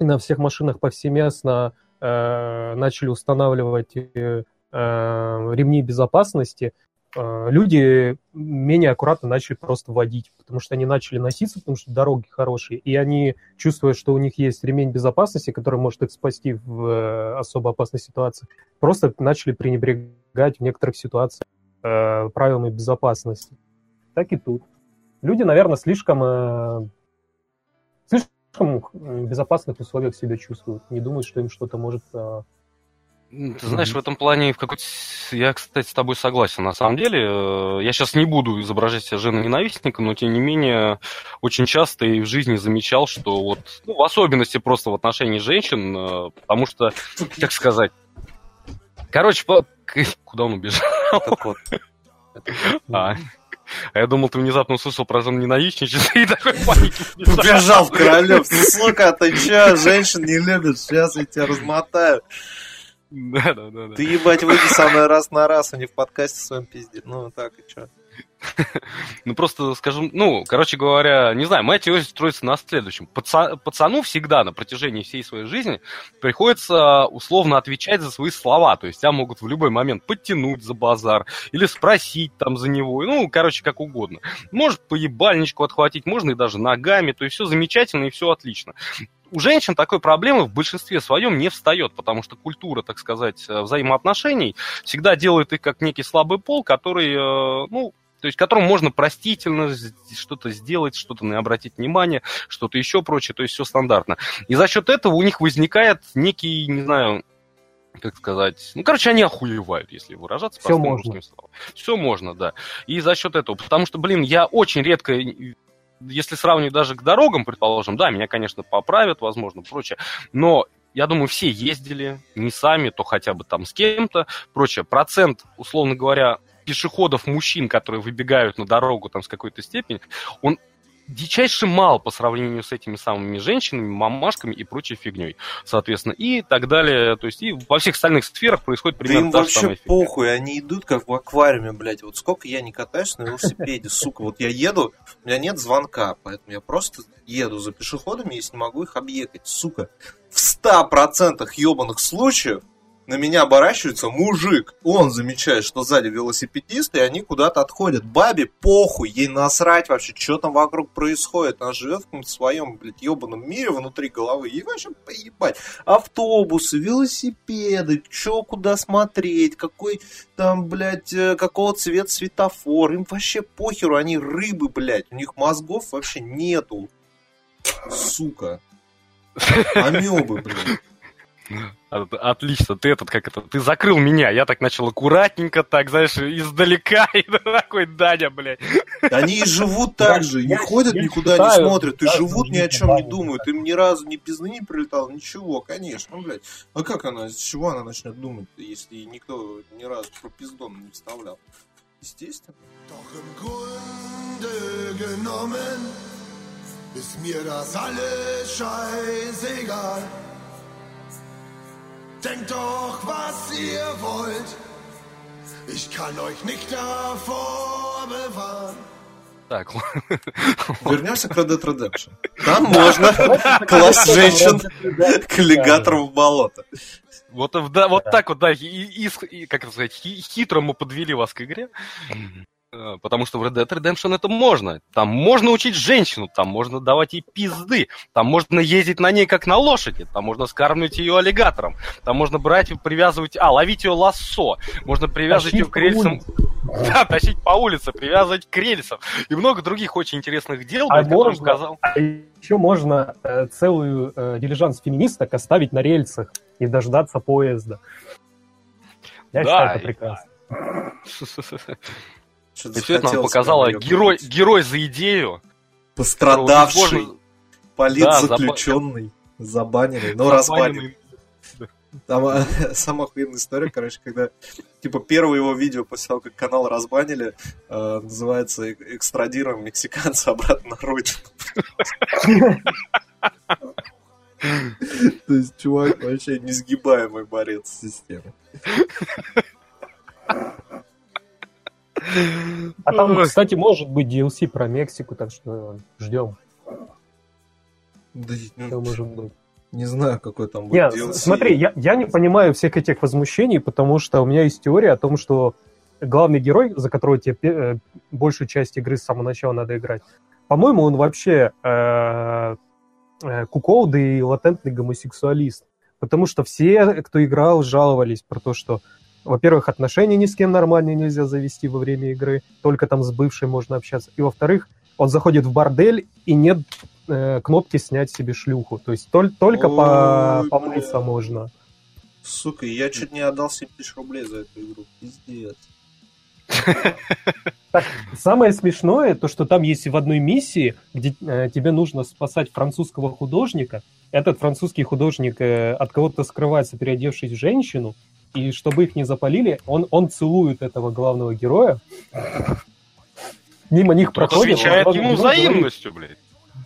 и на всех машинах повсеместно э, начали устанавливать э, э, ремни безопасности, э, люди менее аккуратно начали просто водить, потому что они начали носиться, потому что дороги хорошие, и они, чувствуя, что у них есть ремень безопасности, который может их спасти в э, особо опасной ситуации, просто начали пренебрегать в некоторых ситуациях э, правилами безопасности. Так и тут. Люди, наверное, слишком, э, слишком в безопасных условиях себя чувствуют. Не думают, что им что-то может... э, Ты знаешь, в этом плане в какой-то... Я, кстати, с тобой согласен. На самом деле, э, я сейчас не буду изображать себя женой-ненавистником, но, тем не менее, очень часто и в жизни замечал, что вот, ну, в особенности просто в отношении женщин, э, потому что, как сказать... Короче, по... куда он убежал? Так вот. А, а я думал, ты внезапно услышал про жену-ненавистничество и такой в панике побежал. В королевство. Сука, ты чё, женщин не любишь? Сейчас я тебя размотаю. Да, да, да. Ты, ебать, выйди со мной раз на раз, а не в подкасте своем пизде. Ну, так и чё. Ну, просто скажу, ну, короче говоря, не знаю, моя теория строится на следующем. Паца- пацану всегда на протяжении всей своей жизни приходится условно отвечать за свои слова. То есть тебя могут в любой момент подтянуть за базар или спросить там за него. Ну, короче, как угодно. Может по ебальничку отхватить, можно и даже ногами. То есть все замечательно и все отлично. У женщин такой проблемы в большинстве своем не встает, потому что культура, так сказать, э, взаимоотношений всегда делает их как некий слабый пол, который, э, ну, то есть которому можно простительно что-то сделать, что-то на обратить внимание, что-то еще прочее, то есть все стандартно. И за счет этого у них возникает некий, не знаю, как сказать, ну, короче, они охуевают, если выражаться. Простым можно. словом. Все можно, да. И за счет этого, потому что, блин, я очень редко, если сравнивать даже к дорогам, предположим, да, меня, конечно, поправят, возможно, прочее, но я думаю, все ездили, не сами, то хотя бы там с кем-то, прочее. Процент, условно говоря, пешеходов, мужчин, которые выбегают на дорогу там с какой-то степени, он дичайше мал по сравнению с этими самыми женщинами, мамашками и прочей фигней, соответственно, и так далее. То есть и во всех остальных сферах происходит Да примерно им та же вообще самая фигня. похуй, они идут как в аквариуме, блядь. Вот сколько я не катаюсь на велосипеде, сука. Вот я еду, у меня нет звонка, поэтому я просто еду за пешеходами, если не могу их объехать, сука. В ста процентах ебаных случаев на меня оборачивается мужик. Он замечает, что сзади велосипедисты, и они куда-то отходят. Бабе похуй, ей насрать вообще, что там вокруг происходит. Она живет в каком-то своем, блядь, ебаном мире внутри головы. Ей вообще поебать. Автобусы, велосипеды, что куда смотреть, какой там, блядь, э, какого цвета светофор. Им вообще похеру, они рыбы, блядь. У них мозгов вообще нету. Сука. Амебы, блядь. От- Отлично, ты этот, как это, ты закрыл меня, я так начал аккуратненько, так, знаешь, издалека, и такой, Даня, блядь. Они и живут так же, не ходят, никуда не смотрят, и живут ни о чем не думают. Им ни разу ни пизды не прилетало, ничего, конечно, блядь. А как она, с чего она начнет думать, если никто ни разу про пиздон не вставлял? Естественно. Ist mir das alles scheißegal. Denkt doch, was ihr wollt. Ich kann euch nicht davor bewahren. Так, Вернемся к Red Dead Redemption. Там можно класть женщин к аллигатору в болото. вот, да, вот так вот, да, и, и- как это сказать, хи- хитро мы подвели вас к игре. Э, Потому что в Red Dead Redemption это можно. Там можно учить женщину, там можно давать ей пизды, там можно ездить на ней как на лошади, там можно скармливать ее аллигатором, там можно брать и привязывать, а, ловить ее лассо, можно привязывать ее Тащить к по рельсам, да, тащить по улице, привязывать к рельсам и много других очень интересных дел, А можно- сказал. А еще можно э, целую э, дилижанс феминисток оставить на рельсах и дождаться поезда. Я Да, считаю, это прекрасно. Что-то И все это нам показало герой, герой за идею. Пострадавший, Возможно, политзаключенный, забаненный, но разбаненный. Там э, самая охуенная история, короче, когда, типа, первое его видео после того, как канал разбанили, э, называется «Эк- «Экстрадируем мексиканца обратно на родину». То есть чувак вообще несгибаемый борец с системой. А там, кстати, может быть DLC про Мексику, так что ждем. Да, ну, Что может быть. не знаю, какой там будет Нет, DLC. смотри, я, я не понимаю всех этих возмущений, потому что у меня есть теория о том, что главный герой, за которого тебе э, большую часть игры с самого начала надо играть, по-моему, он вообще э, э, куколд и латентный гомосексуалист. Потому что все, кто играл, жаловались про то, что, во-первых, отношения ни с кем нормально нельзя завести во время игры, только там с бывшей можно общаться. И, во-вторых, он заходит в бордель, и нет э, кнопки снять себе шлюху. То есть толь- только по, Ой, помыться бля. можно. Сука, я чуть не отдал 7 тысяч рублей за эту игру. Пиздец. Самое смешное, то, что там есть в одной миссии, где э, тебе нужно спасать французского художника. Этот французский художник э, от кого-то скрывается, переодевшись в женщину, и чтобы их не запалили, он, он целует этого главного героя. Мимо них проходит. отвечает он ему взаимностью, блядь.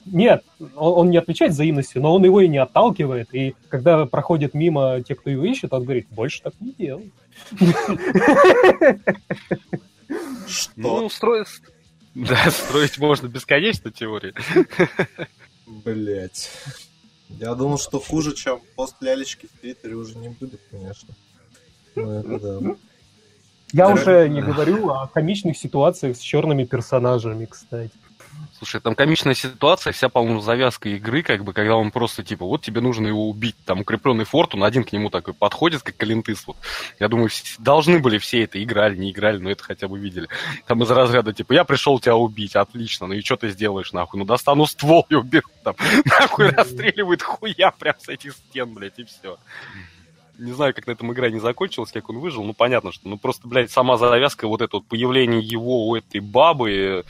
Нет, он, он не отвечает взаимностью, но он его и не отталкивает. И когда проходит мимо те, кто его ищет, он говорит, больше так не делай. Что? Ну, строить... Да, строить можно бесконечно теории. Блять. Я думал, что хуже, чем пост лялечки в Твиттере уже не будет, конечно. Ну, это да. Я уже не говорю о комичных ситуациях с черными персонажами, кстати. Слушай, там комичная ситуация, вся, по-моему, завязка игры, как бы, когда он просто, типа, вот тебе нужно его убить, там, укрепленный форт, он один к нему такой подходит, как Клинт Иствуд. Я думаю, должны были все это играли, не играли, но это хотя бы видели. Там из разряда, типа, я пришел тебя убить, отлично, ну и что ты сделаешь, нахуй? Ну, достану ствол и уберу, там, нахуй расстреливает хуя прям с этих стен, блядь, и все. Не знаю, как на этом игра не закончилась, как он выжил, ну, понятно, что, ну, просто, блядь, сама завязка, вот это вот появление его у этой бабы,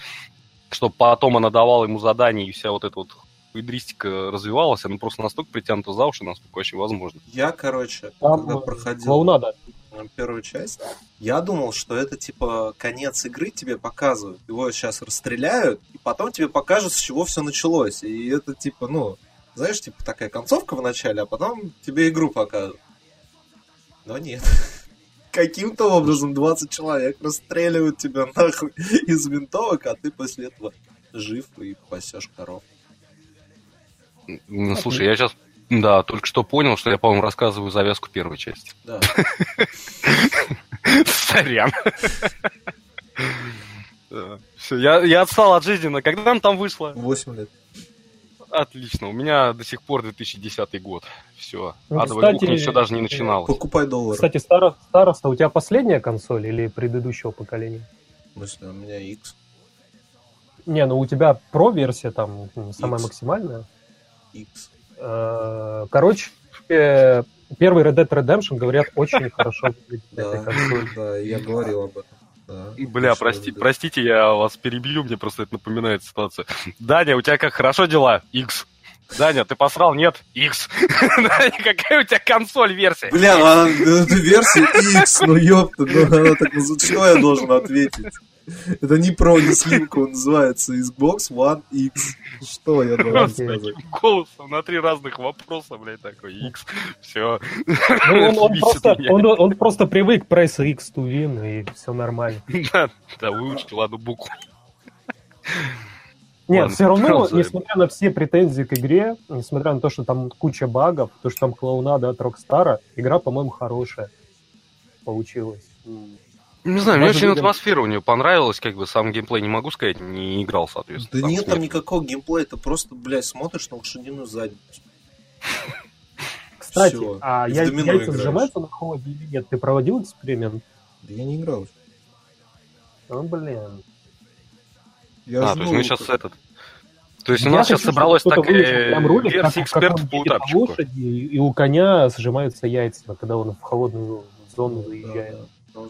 чтобы потом она давала ему задания, и вся вот эта вот идристика развивалась, она просто настолько притянута за уши, насколько вообще возможно. Я, короче, Там когда э, проходил клоунада. э, первую часть, я думал, что это типа конец игры тебе показывают. Его сейчас расстреляют, и потом тебе покажут, с чего все началось. И это типа, ну, знаешь, типа такая концовка в начале, а потом тебе игру покажут. Но нет. Каким-то образом 20 человек расстреливают тебя нахуй из винтовок, а ты после этого жив и пасешь коров. Ну, слушай, я сейчас, да, только что понял, что я, по-моему, рассказываю завязку первой части. Да. Сорян. Все, я, я отстал от жизни, но когда нам там вышло? 8 лет. Отлично, у меня до сих пор 2010 год. Все, Ну, адовая кстати, кухня еще даже не начиналась. Покупай доллары. Кстати, старо- староста, у тебя последняя консоль или предыдущего поколения? В смысле, у меня X. Не, ну у тебя про-версия там м, самая X. максимальная. X. Э, Короче, э, первый Red Dead Redemption, говорят, очень хорошо да, я говорил об этом. Да, Бля, прости, простите, я вас перебью, мне просто это напоминает ситуацию. Даня, у тебя как хорошо дела? X. Даня, ты посрал? Нет? X. Какая у тебя консоль версия? Бля, ну она, это версия X, ну ёпта, ну она так, ну за что я должен ответить? Это не про, не слимка, он называется Xbox One X. Что я должен сказать? голосом на три разных вопроса, блядь, такой X. Все. Ну, он, он просто, он, он просто привык пресс X to win, и все нормально. Да, да, выучи, ладно, букву. Нет, все равно, несмотря на все претензии к игре, несмотря на то, что там куча багов, то, что там клоунада от Рокстара, игра, по-моему, хорошая получилась. Не знаю, мне Даже очень людям- атмосфера у нее понравилась, как бы сам геймплей не могу сказать, не играл, соответственно. Да там нет там смерть. никакого геймплея, ты просто, блядь, смотришь на лошадиную задницу. Кстати, а я- яйца играешь. сжимаются на холоде или нет? Ты проводил эксперимент? Да я не играл. Ну, блин. Я А, то есть мы сейчас этот... То есть у нас сейчас хочу, ролик, как- версия как он экспертов по утапчику. лошади, и у коня сжимаются яйца, когда он в холодную зону заезжает. да.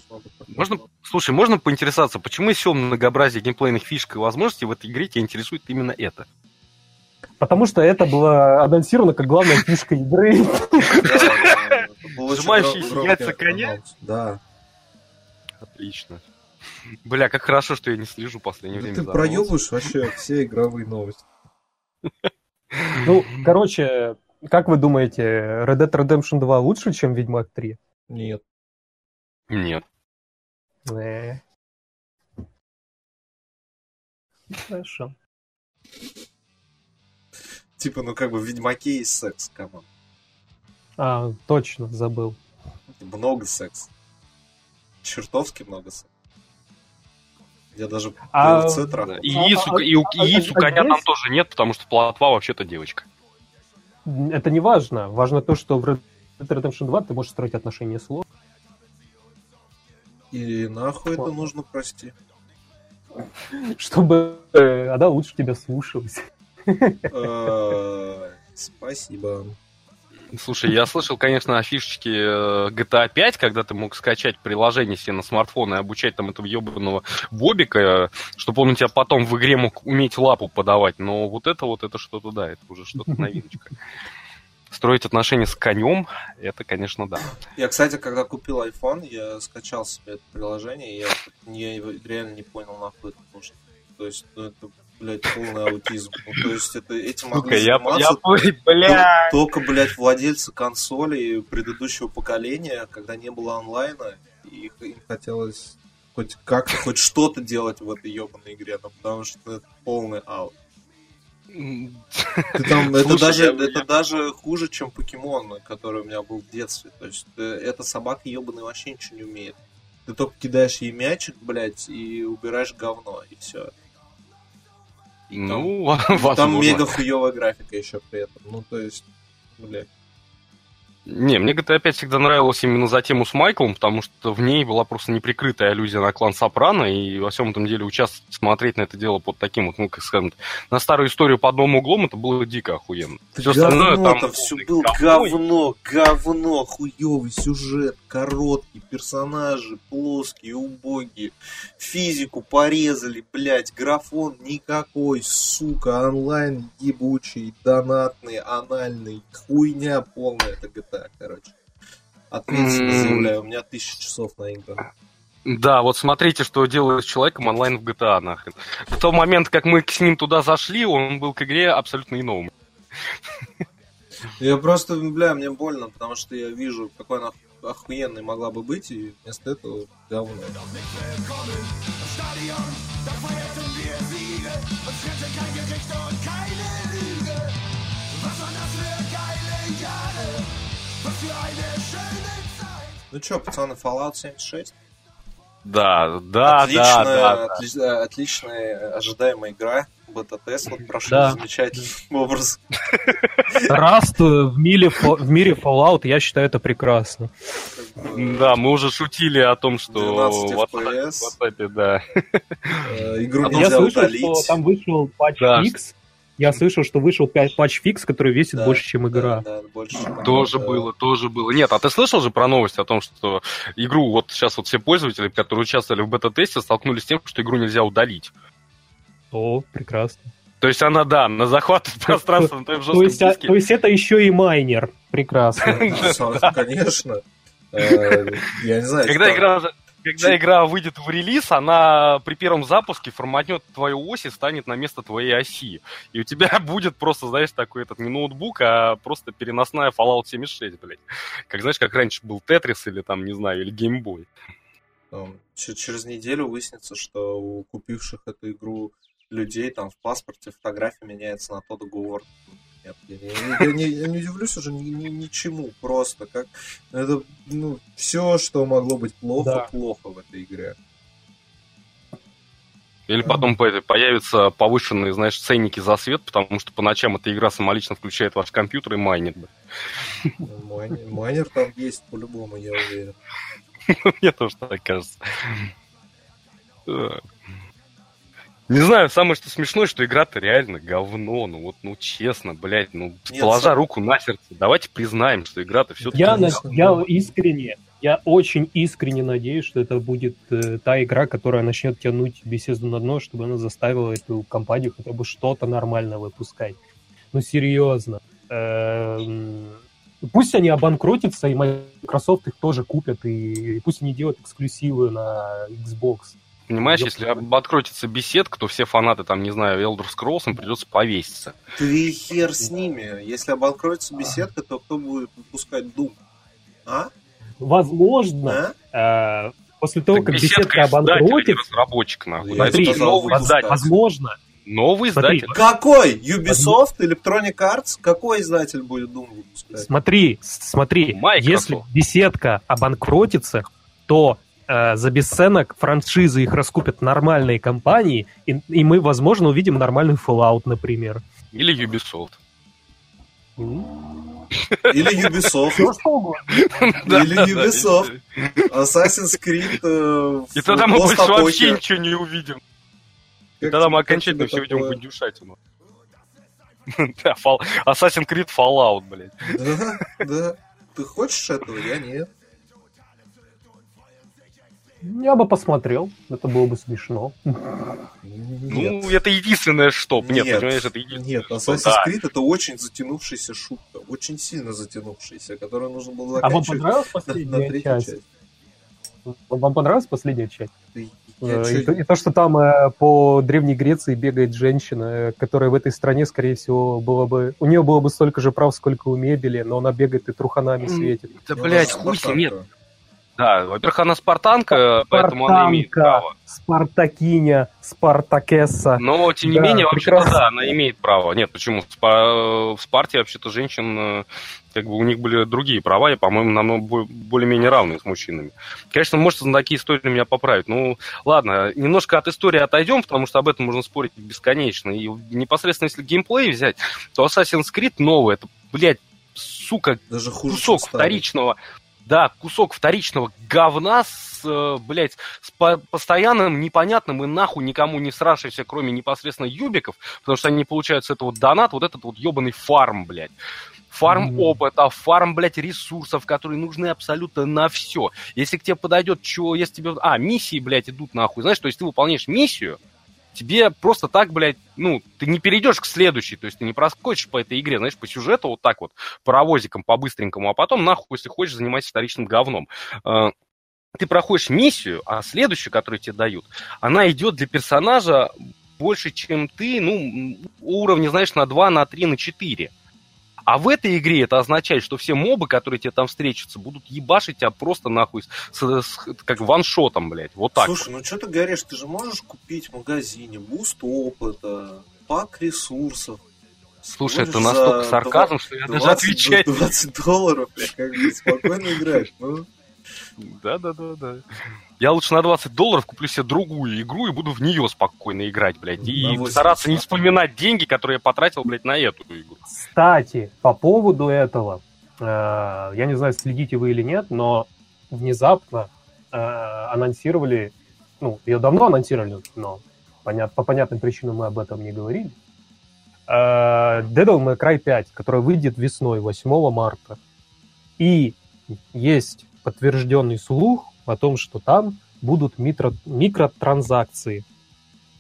Можно, слушай, можно поинтересоваться, почему из всего многообразия геймплейных фишек и возможностей в этой игре тебя интересует именно это? Потому что это было анонсировано как главная фишка игры. Сжимающиеся яйца коня? Да. Отлично. Бля, как хорошо, что я не слежу в последнее Да время ты проебываешь вообще все игровые новости. Ну, короче, как вы думаете, Red Dead Redemption 2 лучше, чем Ведьмак 3? Нет. Нет. Э. Хорошо. Типа, ну как бы в Ведьмаке есть секс, come on. А, точно, забыл. Много секса. Чертовски много секса. Я даже А, трахал. И яиц, у- и, у- и а- яиц у а коня там тоже нет, потому что плотва вообще-то девочка. Это не важно. Важно то, что в Red Dead Redemption 2 ты можешь строить отношения с Ло. И нахуй это нужно, прости. чтобы э, она лучше тебя слушалась. Э, Спасибо. Слушай, я слышал, конечно, о фишечке э, GTA 5, когда ты мог скачать приложение себе на смартфон и обучать там этого ебаного бобика, чтобы он у тебя потом в игре мог уметь лапу подавать. Но вот это вот, это что-то, да, это уже что-то новиночка. Строить отношения с конем, это, конечно, да. Я, кстати, когда купил iPhone, я скачал себе это приложение, и я, я его реально не понял, нахуй это нужно. То есть, ну, это, блядь, полный аутизм. Ну, то есть, это этим Сука, могли я, заниматься я, бля. только, блядь, владельцы консолей предыдущего поколения, когда не было онлайна, и им хотелось хоть как-то, хоть что-то делать в этой ебаной игре, ну, потому что это полный аут. Ты там, это, Слушай, даже, я- это даже хуже, чем покемон, который у меня был в детстве. То есть э, эта собака ебаная вообще ничего не умеет. Ты только кидаешь ей мячик, блядь, и убираешь говно, и все. Ну, Там возможно. мега хуевая графика еще при этом. Ну, то есть, блядь. Не, мне GTA 5 всегда нравилась именно за тему с Майклом, потому что в ней была просто неприкрытая аллюзия на клан Сопрано, и во всем этом деле участвовать, смотреть на это дело под таким вот, ну, как скажем, на старую историю под новым углом, это было дико охуенно. Все остальное там... Все было говно, говно, хуевый сюжет, короткий, персонажи плоские, убогие, физику порезали, блядь, графон никакой, сука, онлайн ебучий, донатный, анальный, хуйня полная это GTA, короче. Ответственно заявляю, у меня тысяча часов на игру. Да, вот смотрите, что делают с человеком онлайн в GTA, нахрен. В тот момент, как мы с ним туда зашли, он был к игре абсолютно иным. Я просто, бля, мне больно, потому что я вижу, какой она охуенной могла бы быть, и вместо этого говно. Ну чё, пацаны, Fallout 76? Да, да, отличная, да, да. отли- э, отличная ожидаемая игра. Бета-тест вот прошел Да. замечательным образом. Раз в мире, в мире Fallout, я считаю это прекрасно. Да, мы уже шутили о том, что 12 в WhatsApp, да. э, Игру А Я нельзя слышал, удалить. что там вышел патч Да. X, Я слышал, что вышел патч-фикс, который весит Да, больше, чем игра. Да, да, больше, чем Тоже она, да. было, тоже было. Нет, а ты слышал же про новость о том, что игру, вот сейчас вот все пользователи, которые участвовали в бета-тесте, столкнулись с тем, что игру нельзя удалить. О, прекрасно. То есть она, да, на захват пространства на твоем То есть, жестком а- диске. то есть это еще и майнер. Прекрасно. Конечно. Э, Я не знаю. Когда игра, когда игра выйдет в релиз, она при первом запуске форматнет твою ось и станет на место твоей оси. И у тебя будет просто, знаешь, такой этот не ноутбук, а просто переносная Fallout 76, блядь. Как знаешь, как раньше был Тетрис или там, не знаю, или Геймбой. Через неделю выяснится, что у купивших эту игру людей там в паспорте фотография меняется на Тодда Говард. Нет, я, не- я не, я не удивлюсь уже ни- ни- ничему, просто как это, ну, все, что могло быть плохо, Да. плохо в этой игре. Или потом по этой появятся повышенные, знаешь, ценники за свет, потому что по ночам эта игра самолично включает ваш компьютер и майнит. Майнер, майнер там есть по-любому, я уверен. Мне тоже так кажется. Не знаю, самое что смешное, что игра-то реально говно. Ну вот, ну честно, блядь, ну Нет, положа сам- руку на сердце, давайте признаем, что игра-то все-таки... Я, на- я искренне, я очень искренне надеюсь, что это будет э, та игра, которая начнет тянуть беседу на дно, чтобы она заставила эту компанию хотя бы что-то нормально выпускать. Ну, серьезно. Эм, Пусть они обанкротятся, и Microsoft их тоже купят, и, и пусть они делают эксклюзивы на Xbox. Понимаешь, Ёп. если открутится беседка, то все фанаты, там, не знаю, Elder Scrolls, им придется повеситься. Ты хер с ними. Если обанкротится беседка, то кто будет выпускать Doom? А? Возможно, А? э, после того, Так как беседка беседка обанкротится, разработчик, нахуй. Смотри, новый издатель. возможно, Новый Смотри, издатель. Какой? Ubisoft, Electronic Arts? Какой издатель будет Doom выпускать? Смотри, смотри, Microsoft. если беседка обанкротится, то э, за бесценок франшизы их раскупят нормальные компании, и, и мы, возможно, увидим нормальный Fallout, например. Или Ubisoft. Или Ubisoft. Или. Ubisoft. Assassin's Creed э, И тогда мы больше вообще ничего не увидим. И тогда мы окончательно все индюшатину. Да, Fall- Assassin's Creed Fallout, блядь. Да, да. Ты хочешь этого? Я нет. Я бы посмотрел, это было бы смешно. Нет. Ну, это единственное, что... Нет, Нет. понимаешь, это единственное, Нет, что- Assassin's да. Creed это очень затянувшаяся шутка. Очень сильно затянувшаяся, которую нужно было А вам заканчивать понравилась на, на последняя третью часть? часть. Вам понравилась последняя часть? Э, И, то, чё- и то, что там э, по Древней Греции бегает женщина, э, которая в этой стране, скорее всего, было бы... У нее было бы столько же прав, сколько у мебели, но она бегает и труханами светит. Да, ну, блядь, она хуй нет. Спартанка. Да, во-первых, она спартанка, поэтому она имеет Спартанка, право. Спартакиня, Спартакесса. Но, тем не Да, менее, вообще-то, прекрасно. да, она имеет право. Нет, почему? В Спа- в Спарте, вообще-то, женщин, э, как бы у них были другие права, и, по-моему, намного бо- более-менее равные с мужчинами. Конечно, может, на такие истории меня поправить. Ну, ладно, немножко от истории отойдем, потому что об этом можно спорить бесконечно. И непосредственно, если геймплей взять, то Assassin's Creed новый, это, блядь, сука, Даже хуже, кусок вторичного, да, кусок вторичного говна с, э, блядь, с по- постоянным, непонятным и нахуй никому не срашившимся, кроме непосредственно юбиков, потому что они получают с этого донат, вот этот вот ебаный фарм, блядь. Фарм опыта, фарм, блядь, ресурсов, которые нужны абсолютно на все. Если к тебе подойдет, что, если тебе... А, миссии, блядь, идут нахуй, знаешь, то есть ты выполняешь миссию, тебе просто так, блядь, ну, ты не перейдешь к следующей, то есть ты не проскочишь по этой игре, знаешь, по сюжету вот так вот, паровозиком по-быстренькому, а потом, нахуй, если хочешь, занимайся вторичным говном. Э, Ты проходишь миссию, а следующую, которую тебе дают, она идет для персонажа больше, чем ты, ну, уровня, знаешь, на 2, на 3, на 4. А в этой игре это означает, что все мобы, которые тебе там встретятся, будут ебашить тебя просто нахуй с, с- как ваншотом, блядь. Вот так. Слушай, ну что ты говоришь? Ты же можешь купить в магазине буст опыта, пак ресурсов. Слушай, это Можешь настолько за сарказм, что я даже 20, отвечать. 20 долларов, бля, как бы спокойно играешь. Ну, Да, да, да, да. Я лучше на 20 долларов куплю себе другую игру и буду в нее спокойно играть, блядь. И На 80. стараться не вспоминать деньги, которые я потратил, блядь, на эту игру. Кстати, по поводу этого, э, я не знаю, следите вы или нет, но внезапно э, анонсировали, ну, ее давно анонсировали, но по понятным причинам мы об этом не говорили. э, Devil May Cry 5, которая выйдет весной, 8 марта. И есть подтвержденный слух о том, что там будут микро, микротранзакции.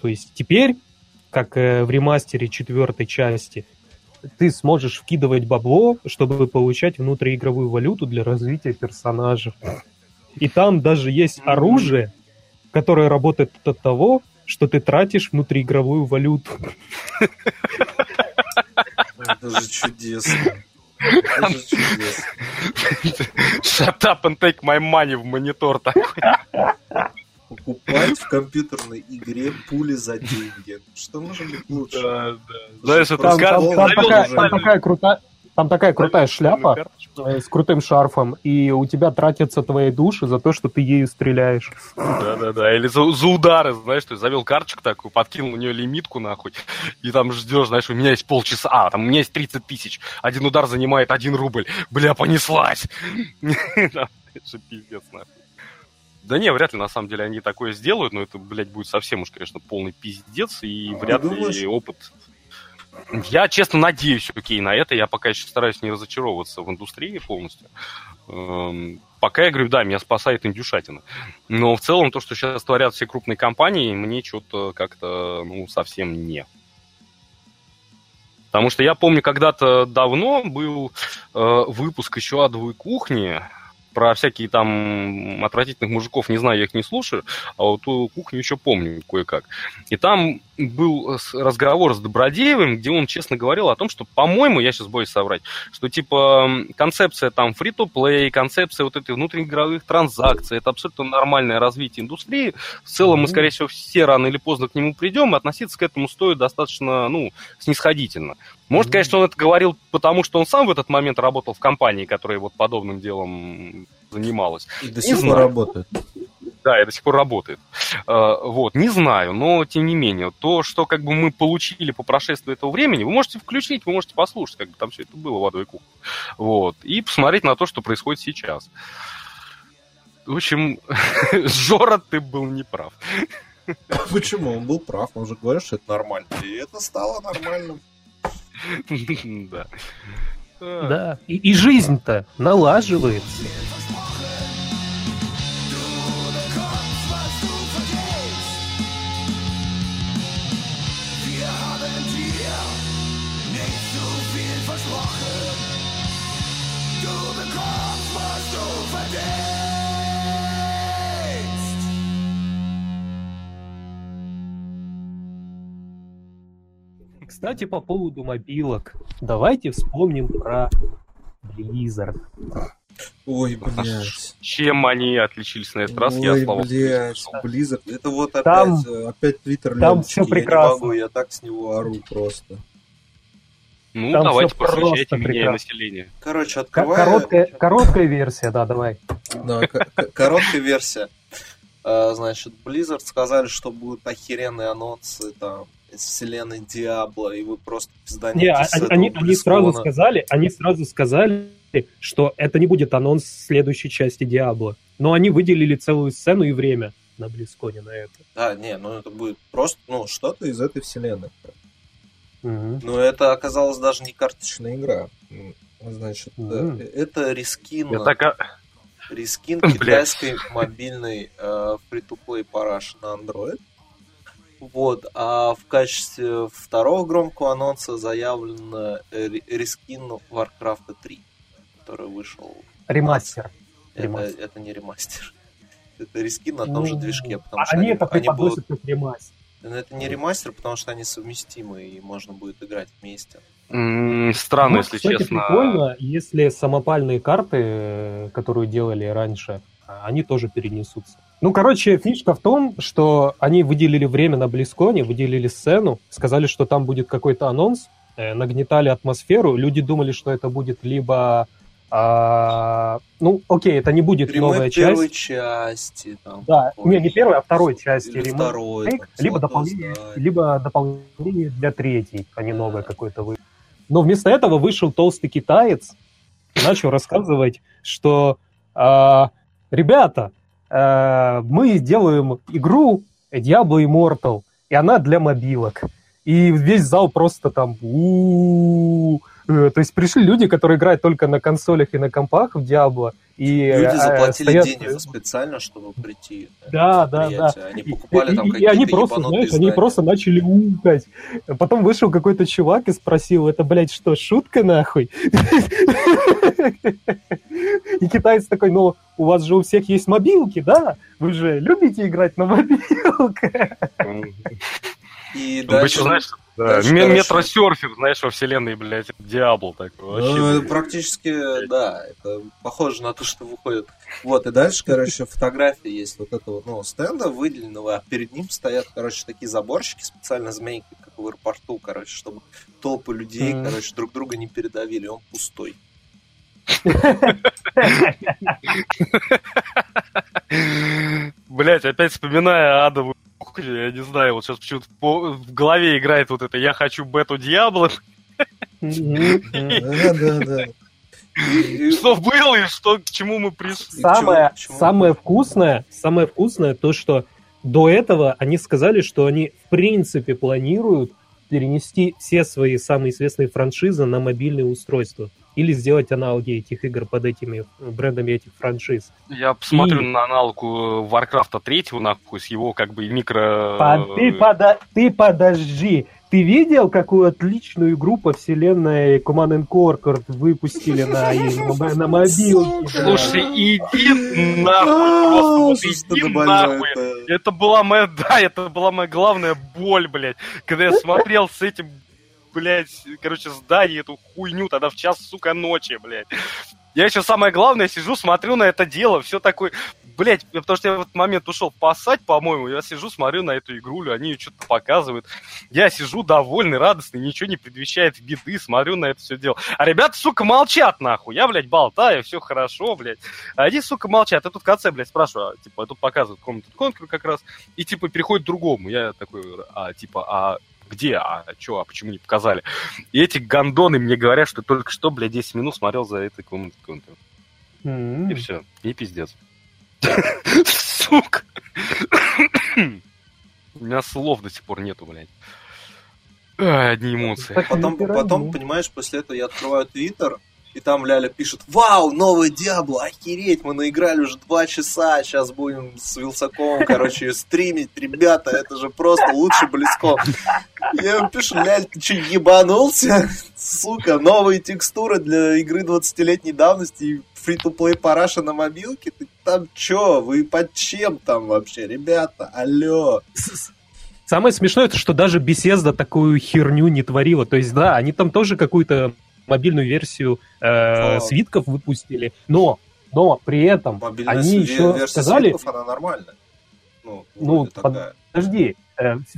То есть теперь, как э, в ремастере четвертой части, ты сможешь вкидывать бабло, чтобы получать внутриигровую валюту для развития персонажа. И там даже есть оружие, которое работает от того, что ты тратишь внутриигровую валюту. Это же чудесно. Shut up and take my money в монитор такой. Покупать в компьютерной игре пули за деньги. Что может быть лучше? Да, да. Знаешь, это Там, там- там такая, там такая крутая, там такая крутая шляпа э, с крутым шарфом, и у тебя тратятся твои души за то, что ты ею стреляешь. Да-да-да, или за, за удары, знаешь, ты завел карточку такую, подкинул на нее лимитку, нахуй, и там ждешь, знаешь, у меня есть полчаса, а, там у меня есть 30 тысяч, один удар занимает один рубль, бля, понеслась. Там, Это же пиздец, нахуй. Да не, вряд ли, на самом деле, они такое сделают, но это, блядь, будет совсем уж, конечно, полный пиздец, и вряд думаешь? ли опыт... Я, честно, надеюсь, окей, на это. Я пока еще стараюсь не разочаровываться в индустрии полностью. Эм, Пока я говорю, да, меня спасает индюшатина. Но в целом то, что сейчас творят все крупные компании, мне что-то как-то, ну, совсем не. Потому что я помню, когда-то давно был э, выпуск еще адовой кухни про всякие там отвратительных мужиков, не знаю, я их не слушаю, а вот ту кухню еще помню кое-как. И там был с- разговор с Добродеевым, где он честно говорил о том, что, по-моему, я сейчас боюсь соврать, что типа концепция там free-to-play, концепция вот этих внутриигровых транзакций, это абсолютно нормальное развитие индустрии. В целом мы, скорее всего, все рано или поздно к нему придем, и относиться к этому стоит достаточно, ну, снисходительно. Может, конечно, он это говорил, потому что он сам в этот момент работал в компании, которая вот подобным делом занималась. И до сих пор работает. Да, это до сих пор работает. Э, Вот, не знаю, но тем не менее, то, что как бы мы получили по прошествии этого времени, вы можете включить, вы можете послушать, как бы там все это было в адовой кухне. Вот, и посмотреть на то, что происходит сейчас. В общем, Жора, ты был неправ. Почему? Он был прав, он же говорил, что это нормально. И это стало нормальным. Да. Да. И, и жизнь-то налаживается. Кстати, по поводу мобилок. Давайте вспомним про Blizzard. Ой, блядь. Чем они отличились на этот раз, я Ой, слава блядь. Blizzard. Это вот Там- опять, э, опять Твиттер там Леночки. всё Я не прекрасно. могу, я так с него ору просто. Ну, Там давайте просвещайте меня и прекрасно. население. Короче, Ко- открываю... Короткая, короткая версия, да, давай. Да, короткая версия. А, Значит, Blizzard сказали, что будут охеренные анонсы там из вселенной Диабло, и вы просто пизданете Не, а- с они, этого они, сразу сказали, они сразу сказали, что это не будет анонс следующей части Диабло. Но они выделили целую сцену и время на Близконе на это. Да, не, ну это будет просто, ну, что-то из этой вселенной. Но это оказалось даже не карточная игра. Значит, Мгм. это так, а, рескин Блядь. китайской мобильной э, free-to-play параши на Android. Вот, а в качестве второго громкого анонса заявлен ре- рескин Warcraft 3, который вышел. Ремастер. Это, Ремастер. это не ремастер. Это рескин на том же Ну, движке, потому А что они это они будут... преподносят как ремастер. Но это не ремастер, потому что они совместимы и можно будет играть вместе. странно, Ну, если кстати, честно. прикольно, если самопальные карты, э, которую делали раньше, а, они тоже перенесутся. Ну, короче, фишка в том, что они выделили время на Близконе, выделили сцену, сказали, что там будет какой-то анонс, э, нагнетали атмосферу, люди думали, что это будет либо... а, ну, окей, это не будет Ремейк новая первой часть. части. Там, Да, какой- не, не первой, а второй части. Или ремейк, второй. там, либо, дополнение, либо дополнение для третьей, а не новое какое-то вы. Но вместо этого вышел толстый китаец и начал рассказывать, что а, ребята, мы делаем игру Diablo Immortal, и она для мобилок. и весь зал просто там у то есть пришли люди, которые играют только на консолях и на компах в Диабло, и Люди э, заплатили стоят- денег специально, чтобы прийти. Да, да, да. Они И, покупали там и- и какие-то они просто, знаешь, они здания. просто начали укать. Потом вышел какой-то чувак и спросил, это, блядь, что, шутка нахуй? И китаец такой, ну, у вас же у всех есть мобилки, да? Вы же любите играть на мобилках? И Ну, дальше, еще, знаешь, да, дальше, метросерфер, знаешь, во вселенной, блядь, Диабло такой. Вообще, Ну, блядь. практически, да, это похоже на то, что выходит. Вот, и дальше, короче, фотография есть вот этого, ну, стенда выделенного, а перед ним стоят, короче, такие заборщики, специально змейки, как в аэропорту, короче, чтобы толпы людей, Мгм. короче, друг друга не передавили, он пустой. Блять, опять вспоминая адовую кухню, я не знаю, вот сейчас почему-то по- в голове играет вот это «Я хочу бету Диабло», Да, да, да. И- что было и что, к чему мы пришли. Самое вкусное, самое вкусное то, что до этого они сказали, что они в принципе планируют перенести все свои самые известные франшизы на мобильные устройства или сделать аналоги этих игр под этими брендами этих франшиз. Я посмотрю И- на аналогу Варкрафта третьего, нахуй, с его как бы микро... Под- ты, пода- ты подожди, ты видел, какую отличную игру по вселенной Command and Conquer выпустили на, на, на мобилке? Слушай, иди нахуй, просто иди нахуй. это? Это была моя, да, это была моя главная боль, блядь, когда я смотрел с этим, блядь, короче, здание, эту хуйню тогда в час, сука, ночи, блядь. Я еще самое главное сижу, смотрю на это дело, все такое, блядь, потому что я в этот момент ушел пасать, по-моему, я сижу, смотрю на эту игрулю, они ее что-то показывают. Я сижу довольный, радостный, ничего не предвещает беды, смотрю на это все дело. А ребята, сука, молчат, нахуй. Я, блядь, болтаю, все хорошо, блядь. А они, сука, молчат. Я тут в конце, блядь, спрашиваю, а, типа, тут показывают комнату конкур как раз, и, типа, переходит к другому. Я такой, а, типа, а где, а что, а почему не показали? И эти гондоны мне говорят, что только что, блядь, 10 минут смотрел за этой комнатой. М. И все, и пиздец. Сука. У меня слов до сих пор нету, блядь. А, Одни эмоции. Потом, потом, понимаешь, после этого я открываю Твиттер, и там Ляля пишет, вау, новый Диабло, охереть, мы наиграли уже два часа, сейчас будем с Вилсаковым, короче, стримить, ребята, это же просто лучше близко. Я ему пишу, Ляль, ты что, ебанулся? Сука, новые текстуры для игры 20-летней давности и фри-то-плей параша на мобилке? Ты там чё? Вы под чем там вообще, ребята? Алло. Самое смешное, что даже Bethesda такую херню не творила. То есть, да, они там тоже какую-то мобильную версию э, свитков выпустили, но, но при этом Мобильная они еще сказали, свитков, она нормальная. Ну, Ну, под- подожди,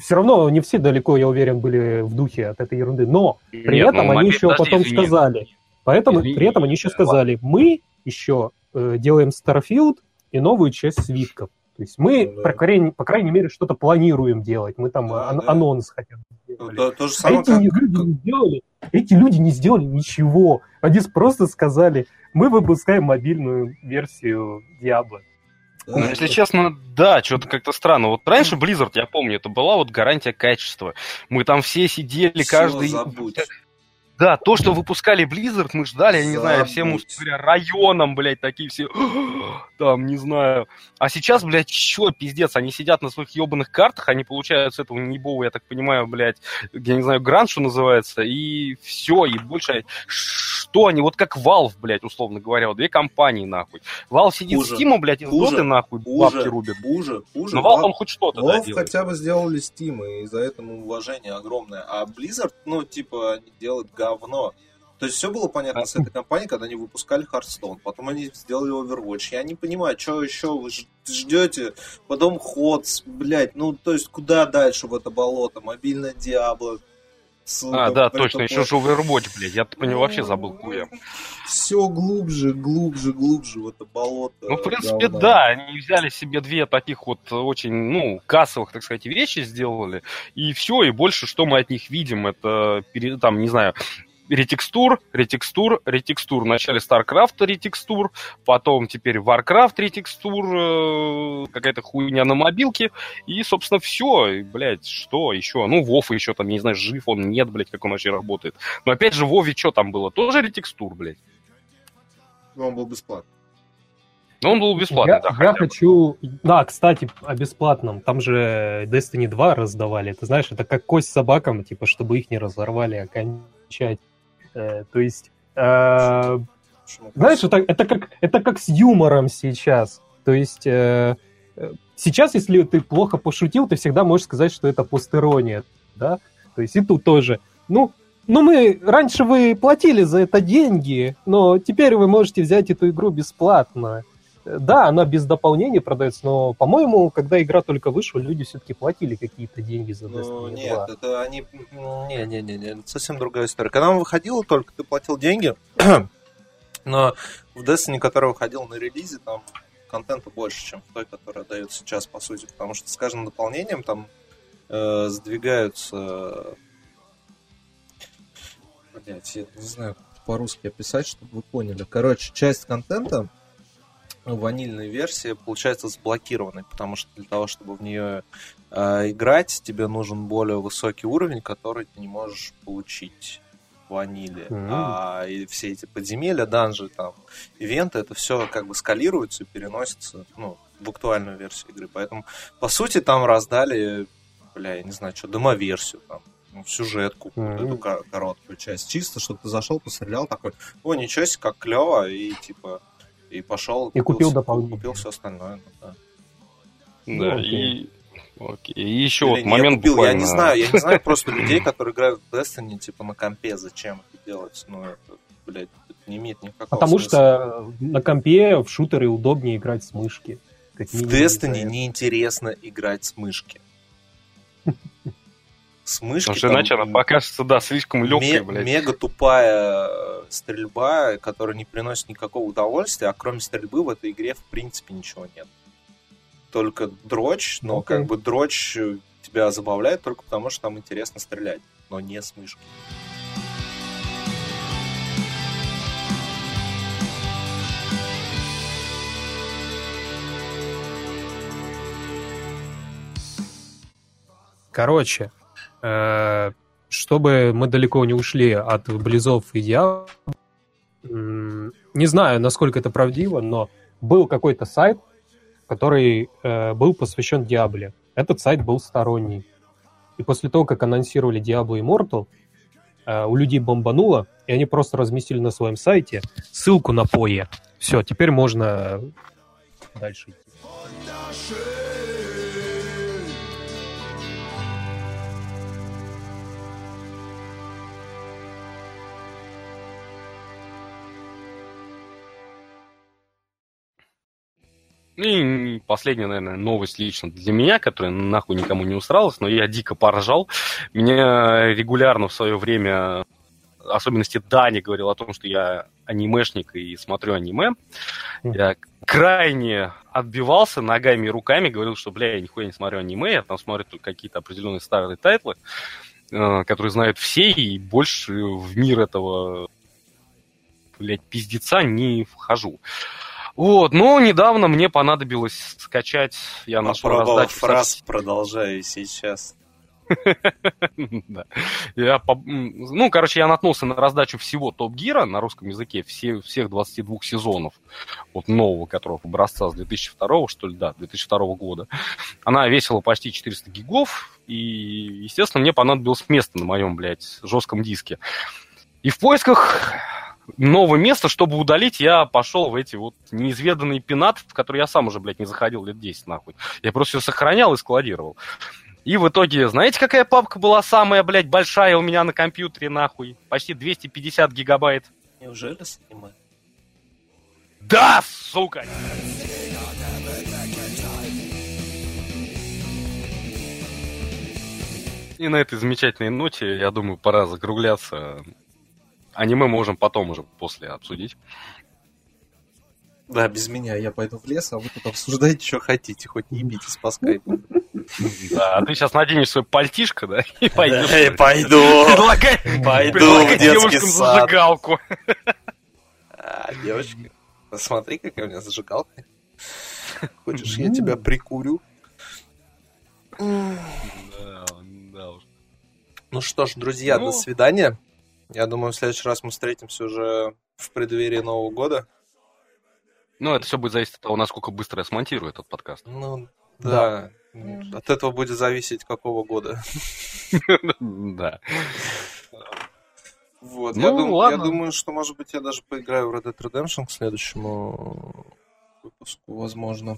все равно не все далеко, я уверен, были в духе от этой ерунды, но при Нет, этом ну, они мобиль- еще подожди, потом извини. сказали, поэтому Извини, при этом они еще сказали, мы еще э, делаем Starfield и новую часть свитков. То есть мы, Ну да. по, крайней, по крайней мере, что-то планируем делать. Мы там Да, ан- да. анонс хотя бы Ну, то, то же А самое, эти как, люди не сделали. Эти люди не сделали ничего. Они просто сказали, мы выпускаем мобильную версию Diablo. Ну, если честно, да, что-то как-то странно. Вот раньше Blizzard, я помню, это была вот гарантия качества. Мы там все сидели, Всё, каждый... забудь. Да, то, что выпускали Blizzard, мы ждали, я не знаю, всем Забудь. говоря, районом, блядь, такие все, там, не знаю. А сейчас, блядь, чё, пиздец, они сидят на своих ебаных картах, они получают с этого небого, я так понимаю, блядь, я не знаю, грант, что называется, и все, и больше... Что они, вот как Valve, блядь, условно говоря, вот две компании, нахуй. Valve сидит Хуже. с Steam, блядь, из Хуже. Доты, нахуй, бабки Хуже, рубит. хуже, хуже. Но Valve, Valve- он хоть что-то да, Valve делает. хотя бы сделали Steam, и за это ему уважение огромное. А Blizzard, ну, типа, они делают говно. То есть все было понятно с этой компанией, когда они выпускали Hearthstone. Потом они сделали Overwatch. Я не понимаю, что еще вы ждете? Потом Ходс, блядь, ну, то есть куда дальше в это болото? Мобильное Диабло. А, да, точно, еще же Overwatch, блядь, я по него вообще забыл хуя. Все глубже, глубже, глубже в это болото. Ну, в принципе, говна. да, они взяли себе две таких вот очень, ну, кассовых, так сказать, вещи сделали, и все, и больше, что мы от них видим, это, там, не знаю, ретекстур, ретекстур, ретекстур. Вначале StarCraft ретекстур, потом теперь Warcraft ретекстур, э, какая-то хуйня на мобилке, и, собственно, все. И, блядь, что еще? Ну, Вов еще там, я не знаю, жив он, нет, блядь, как он вообще работает. Но опять же, в Вове что там было? Тоже ретекстур, блядь. Ну, он был бесплатный. Но он был бесплатный, я, да. Я хочу... Да, кстати, о бесплатном. Там же Destiny 2 раздавали. Ты знаешь, это как кость собакам, типа, чтобы их не разорвали окончательно. Э, то есть... Э, знаешь, это, как, это как с юмором сейчас. То есть... Э, сейчас, если ты плохо пошутил, ты всегда можешь сказать, что это постерония, да? То есть и тут тоже. Ну, ну мы, раньше вы платили за это деньги, но теперь вы можете взять эту игру бесплатно. Да, она без дополнений продается, но, по-моему, когда игра только вышла, люди все-таки платили какие-то деньги за Destiny ну, Нет, это они... Не-не-не, не, совсем другая история. Когда он выходил только, ты платил деньги, но в Destiny, который выходил на релизе, там контента больше, чем в той, которая дает сейчас, по сути, потому что с каждым дополнением там э, сдвигаются... Блять, я не знаю, по-русски описать, чтобы вы поняли. Короче, часть контента ванильная версия получается заблокированной, потому что для того, чтобы в нее э, играть, тебе нужен более высокий уровень, который ты не можешь получить в ваниле. Mm-hmm. А и все эти подземелья, данжи, там, ивенты, это все как бы скалируется и переносится ну, в актуальную версию игры. Поэтому, по сути, там раздали, бля, я не знаю, что, демоверсию там ну, сюжетку, mm-hmm. эту короткую часть. Чисто, чтобы ты зашел, пострелял такой, о, ничего себе, как клево, и типа и пошел и купил, дополнительно. Купил все остальное. Ну, да, ну, да и... Окей. И еще Или вот момент купил, буквально... Я не знаю, я не знаю просто людей, которые играют в Destiny, типа, на компе, зачем это делать? Ну, это, блядь, это не имеет никакого Потому смысла. что на компе в шутеры удобнее играть с мышки. В Destiny неинтересно играть с мышки. С мышки Потому что иначе она покажется, да, слишком легкой, блядь. Мега тупая стрельба, которая не приносит никакого удовольствия, а кроме стрельбы в этой игре в принципе ничего нет. Только дрочь, но okay. как бы дрочь тебя забавляет только потому, что там интересно стрелять, но не с мышки. Короче, э, чтобы мы далеко не ушли от Близов и Диабло, не знаю, насколько это правдиво, но был какой-то сайт, который э, был посвящен Диабле. Этот сайт был сторонний. И после того, как анонсировали Diablo Immortal, э, у людей бомбануло, и они просто разместили на своем сайте ссылку на POE. Все, теперь можно дальше идти. И последняя, наверное, новость лично для меня, которая нахуй никому не усралась, но я дико поржал. Меня регулярно в свое время, особенности Дани, говорил о том, что я анимешник и смотрю аниме. Я крайне отбивался ногами и руками, говорил, что, бля, я нихуя не смотрю аниме, я там смотрю только какие-то определенные старые тайтлы, э, которые знают все, и больше в мир этого, блядь, пиздеца не вхожу. Вот, но недавно мне понадобилось скачать, я нашел раздачу... фраз «продолжаю сейчас». да. я, ну, короче, я наткнулся на раздачу всего Топ Гира на русском языке, все, всех 22 сезонов, вот нового, которого образца с 2002, что ли, да, 2002 года. Она весила почти 400 гигов, и, естественно, мне понадобилось место на моем, блядь, жестком диске. И в поисках новое место, чтобы удалить, я пошел в эти вот неизведанные пенаты, в которые я сам уже, блядь, не заходил лет 10, нахуй. Я просто все сохранял и складировал. И в итоге, знаете, какая папка была самая, блядь, большая у меня на компьютере, нахуй? Почти 250 гигабайт. Неужели с аниме? Да, сука! И на этой замечательной ноте, я думаю, пора закругляться. Аниме можем потом уже после обсудить. Да, без меня я пойду в лес, а вы тут обсуждаете, что хотите, хоть не ебитесь по скайпу. Да, а ты сейчас наденешь свой пальтишко, да, и пойдешь. Эй, пойду. Предлагай, Пойду предлагай в детский девушкам сад. зажигалку. А, девочка, посмотри, какая у меня зажигалка. Хочешь, я тебя прикурю? Да, да уж. Ну что ж, друзья, Ну. до свидания. Я думаю, в следующий раз мы встретимся уже в преддверии Нового года. Ну, это все будет зависеть от того, насколько быстро я смонтирую этот подкаст. Ну, да. От этого будет зависеть, какого года. Да. Вот, Ну, я, дум- ладно. я думаю, что, может быть, я даже поиграю в Red Dead Redemption к следующему выпуску, возможно.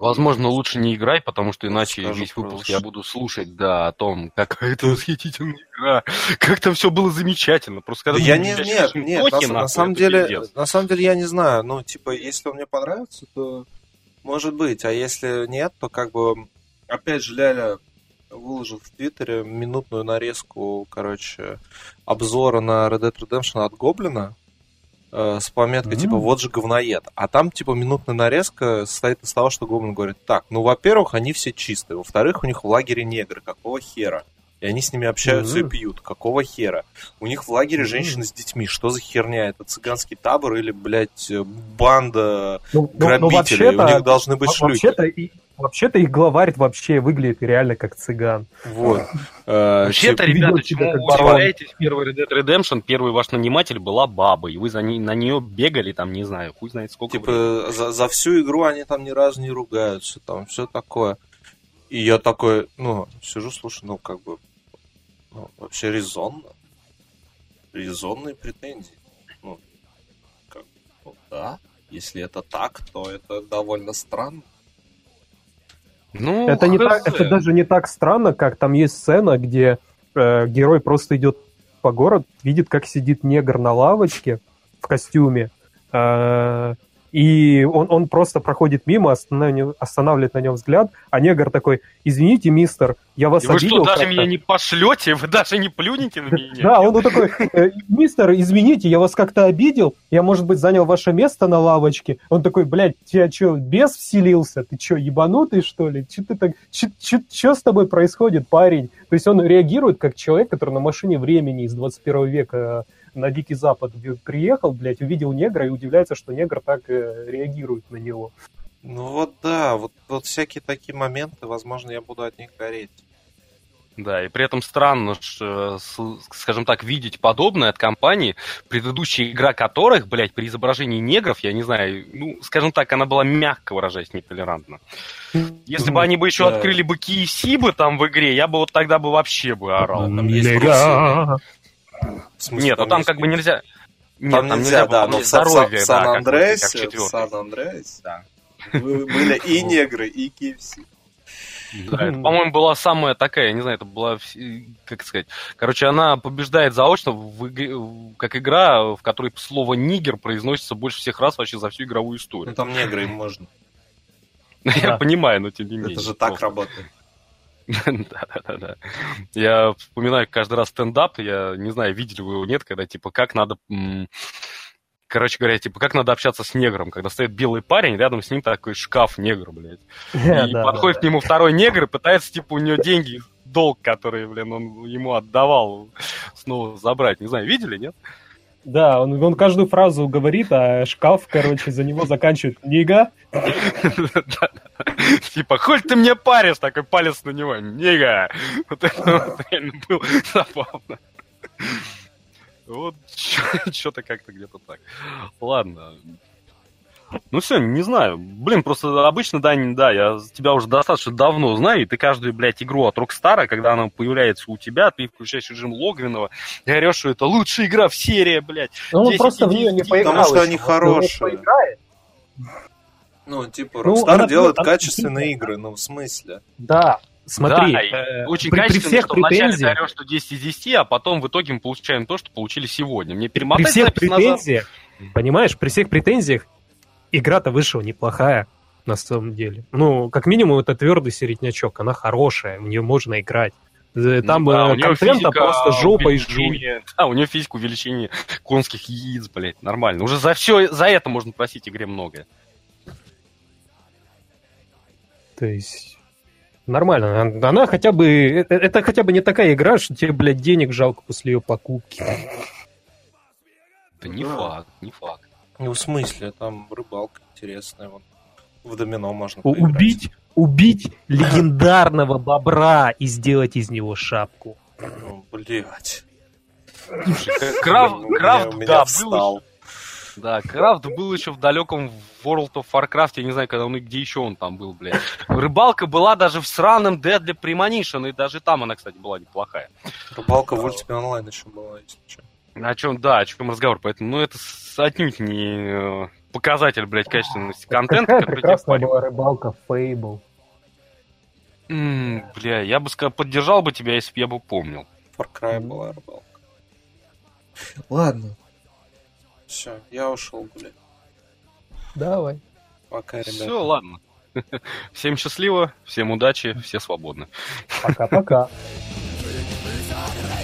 Возможно, лучше не играй, потому что иначе Скажу весь выпуск я буду слушать, да, о том, какая это восхитительная игра, как там все было замечательно. Просто когда Да я не, нет, нет, токи, на, на самом деле, пиздец. на самом деле я не знаю. Ну, типа, если он мне понравится, то может быть, а если нет, то как бы, опять же, Ляля выложил в Твиттере минутную нарезку, короче, обзора на Red Dead Redemption от Гоблина э, с пометкой, типа, М. вот же говноед. А там, типа, минутная нарезка состоит из того, что Гоблин говорит, так, ну, во-первых, они все чистые, во-вторых, у них в лагере негры, какого хера? И они с ними общаются и Мгм. пьют. Какого хера? У них в лагере женщины с детьми. Что за херня? Это цыганский табор или, блядь, банда Ну, ну, ну, грабителей? У них должны быть шлюхи. вообще-то, и- вообще-то их главарь вообще выглядит реально как цыган. Вот. Э, Вообще-то, типа, ребята, чему вы удивляетесь, первый Red Dead Redemption, первый ваш наниматель была баба, и вы за ней, на нее бегали, там, не знаю, хуй знает сколько. Типа, за, за всю игру они там ни разу не ругаются, там все такое. И я такой, ну, сижу, слушаю, ну, как бы, ну, вообще резонно. Резонные претензии. Ну, как, ну, да, если это так, то это довольно странно. Ну, это, не так, это даже не так странно, как там есть сцена, где э, герой просто идет по городу, видит, как сидит негр на лавочке в костюме, э, и он, он просто проходит мимо, останавливает, на нем взгляд, а негр такой, извините, мистер, я вас И вы обидел что, даже как-то?» меня не пошлете? Вы даже не плюнете на меня? Да, он такой, «Э, мистер, извините, я вас как-то обидел, я, может быть, занял ваше место на лавочке. Он такой, блядь, тебя что, бес вселился? Ты что, ебанутый, что ли? Че ты так, что с тобой происходит, парень? То есть он реагирует как человек, который на машине времени из 21 века на Дикий Запад приехал, блядь, увидел негра и удивляется, что негр так э, реагирует на него. Ну вот да, вот, вот всякие такие моменты, возможно, я буду от них гореть. Да, и при этом странно, что, скажем так, видеть подобное от компании, предыдущая игра которых, блядь, при изображении негров, я не знаю, ну, скажем так, она была, мягко выражаясь, нетолерантна. Если бы они бы еще Да. открыли бы KFC бы там в игре, я бы вот тогда бы вообще бы орал. Там есть. В смысле, Нет, ну там как бы нельзя... Нет, Там, нельзя, да, было но в Сан- здоровье, в да, Сан-Андреасе, как в. Сан-Андреасе Да. вы- были и негры, и KFC. Да, это, по-моему, была самая такая, я не знаю, это была, как сказать, короче, она побеждает заочно в игре- в- как игра, в которой слово «нигер» произносится больше всех раз вообще за всю игровую Ну историю. там негры им можно. Я Да. понимаю, но тем не менее. Это же так работает. Да-да-да. Я вспоминаю каждый раз стендап, я не знаю, видели вы его, нет, когда, типа, как надо... Короче говоря, типа, как надо общаться с негром, когда стоит белый парень, рядом с ним такой шкаф негр, блядь. И подходит к нему второй негр и пытается, типа, у него деньги, долг, который, блин, он ему отдавал, снова забрать. Не знаю, видели, нет? Да, он, он каждую фразу говорит, а шкаф, короче, за него заканчивает Нига. Да-да. Типа, хоть ты мне паришь, такой палец на него, нига. Вот это реально было забавно. Вот что-то как-то где-то так. Ладно. Ну все, не знаю. Блин, просто обычно, да, не- да, я тебя уже достаточно давно знаю, и ты каждую, блядь, игру от Rockstar, когда она появляется у тебя, ты включаешь режим Логвинова и орешь, что это лучшая игра в серии, блядь. Ну, он 10 просто в нее не 10, поиграл. потому что они ну, хорошие. поиграет. Ну, типа, Ну, Rockstar она- делает она- качественные игры, ну, в смысле. Да, смотри, Да, э, очень при, при качественно, всех что вначале претензиях, орешь, что 10 из 10, а потом в итоге мы получаем то, что получили сегодня. Мне перемотать при всех запись назад. претензиях, понимаешь, при всех претензиях игра-то вышла неплохая, на самом деле. Ну, как минимум, это твердый середнячок, она хорошая, в нее можно играть. Э, Там Ну да, у контента физика просто жопой жуй. увеличения- Да, у нее физика увеличения конских яиц, блядь, нормально. Уже за все, за это можно просить игре многое. То есть, Нормально. Она- хотя бы... э- э- Это хотя бы не такая игра, что тебе, блядь, денег жалко после ее покупки. Это не Да. факт, не факт. Ну, в смысле, там рыбалка интересная. Вот. В домино можно поиграть. Убить, убить легендарного бобра и сделать из него шапку. Ну, блядь. Крафт, да, был да, Крафт был еще в далеком World of Warcraft, я не знаю, когда он и где еще он там был, блядь. Рыбалка была даже в сраном Deadly Premonition, и даже там она, кстати, была неплохая. Рыбалка в Ultimate Online еще была, если что. О чем, да, о чем разговор, поэтому, ну, это отнюдь не э, показатель, блядь, качественности контента, Какая прекрасная была рыбалка. М, Бля, я бы сказал, поддержал бы тебя, если бы я бы помнил. Far Cry была рыбалка. Ладно. Все, я ушел гулять. Давай. Пока, ребята. Все, ладно. Всем счастливо, всем удачи, все свободны. Пока-пока.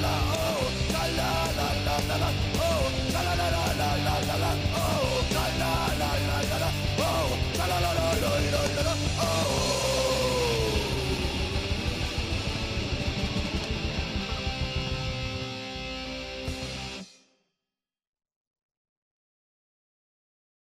la la la la la la la oh, la la la la la la oh.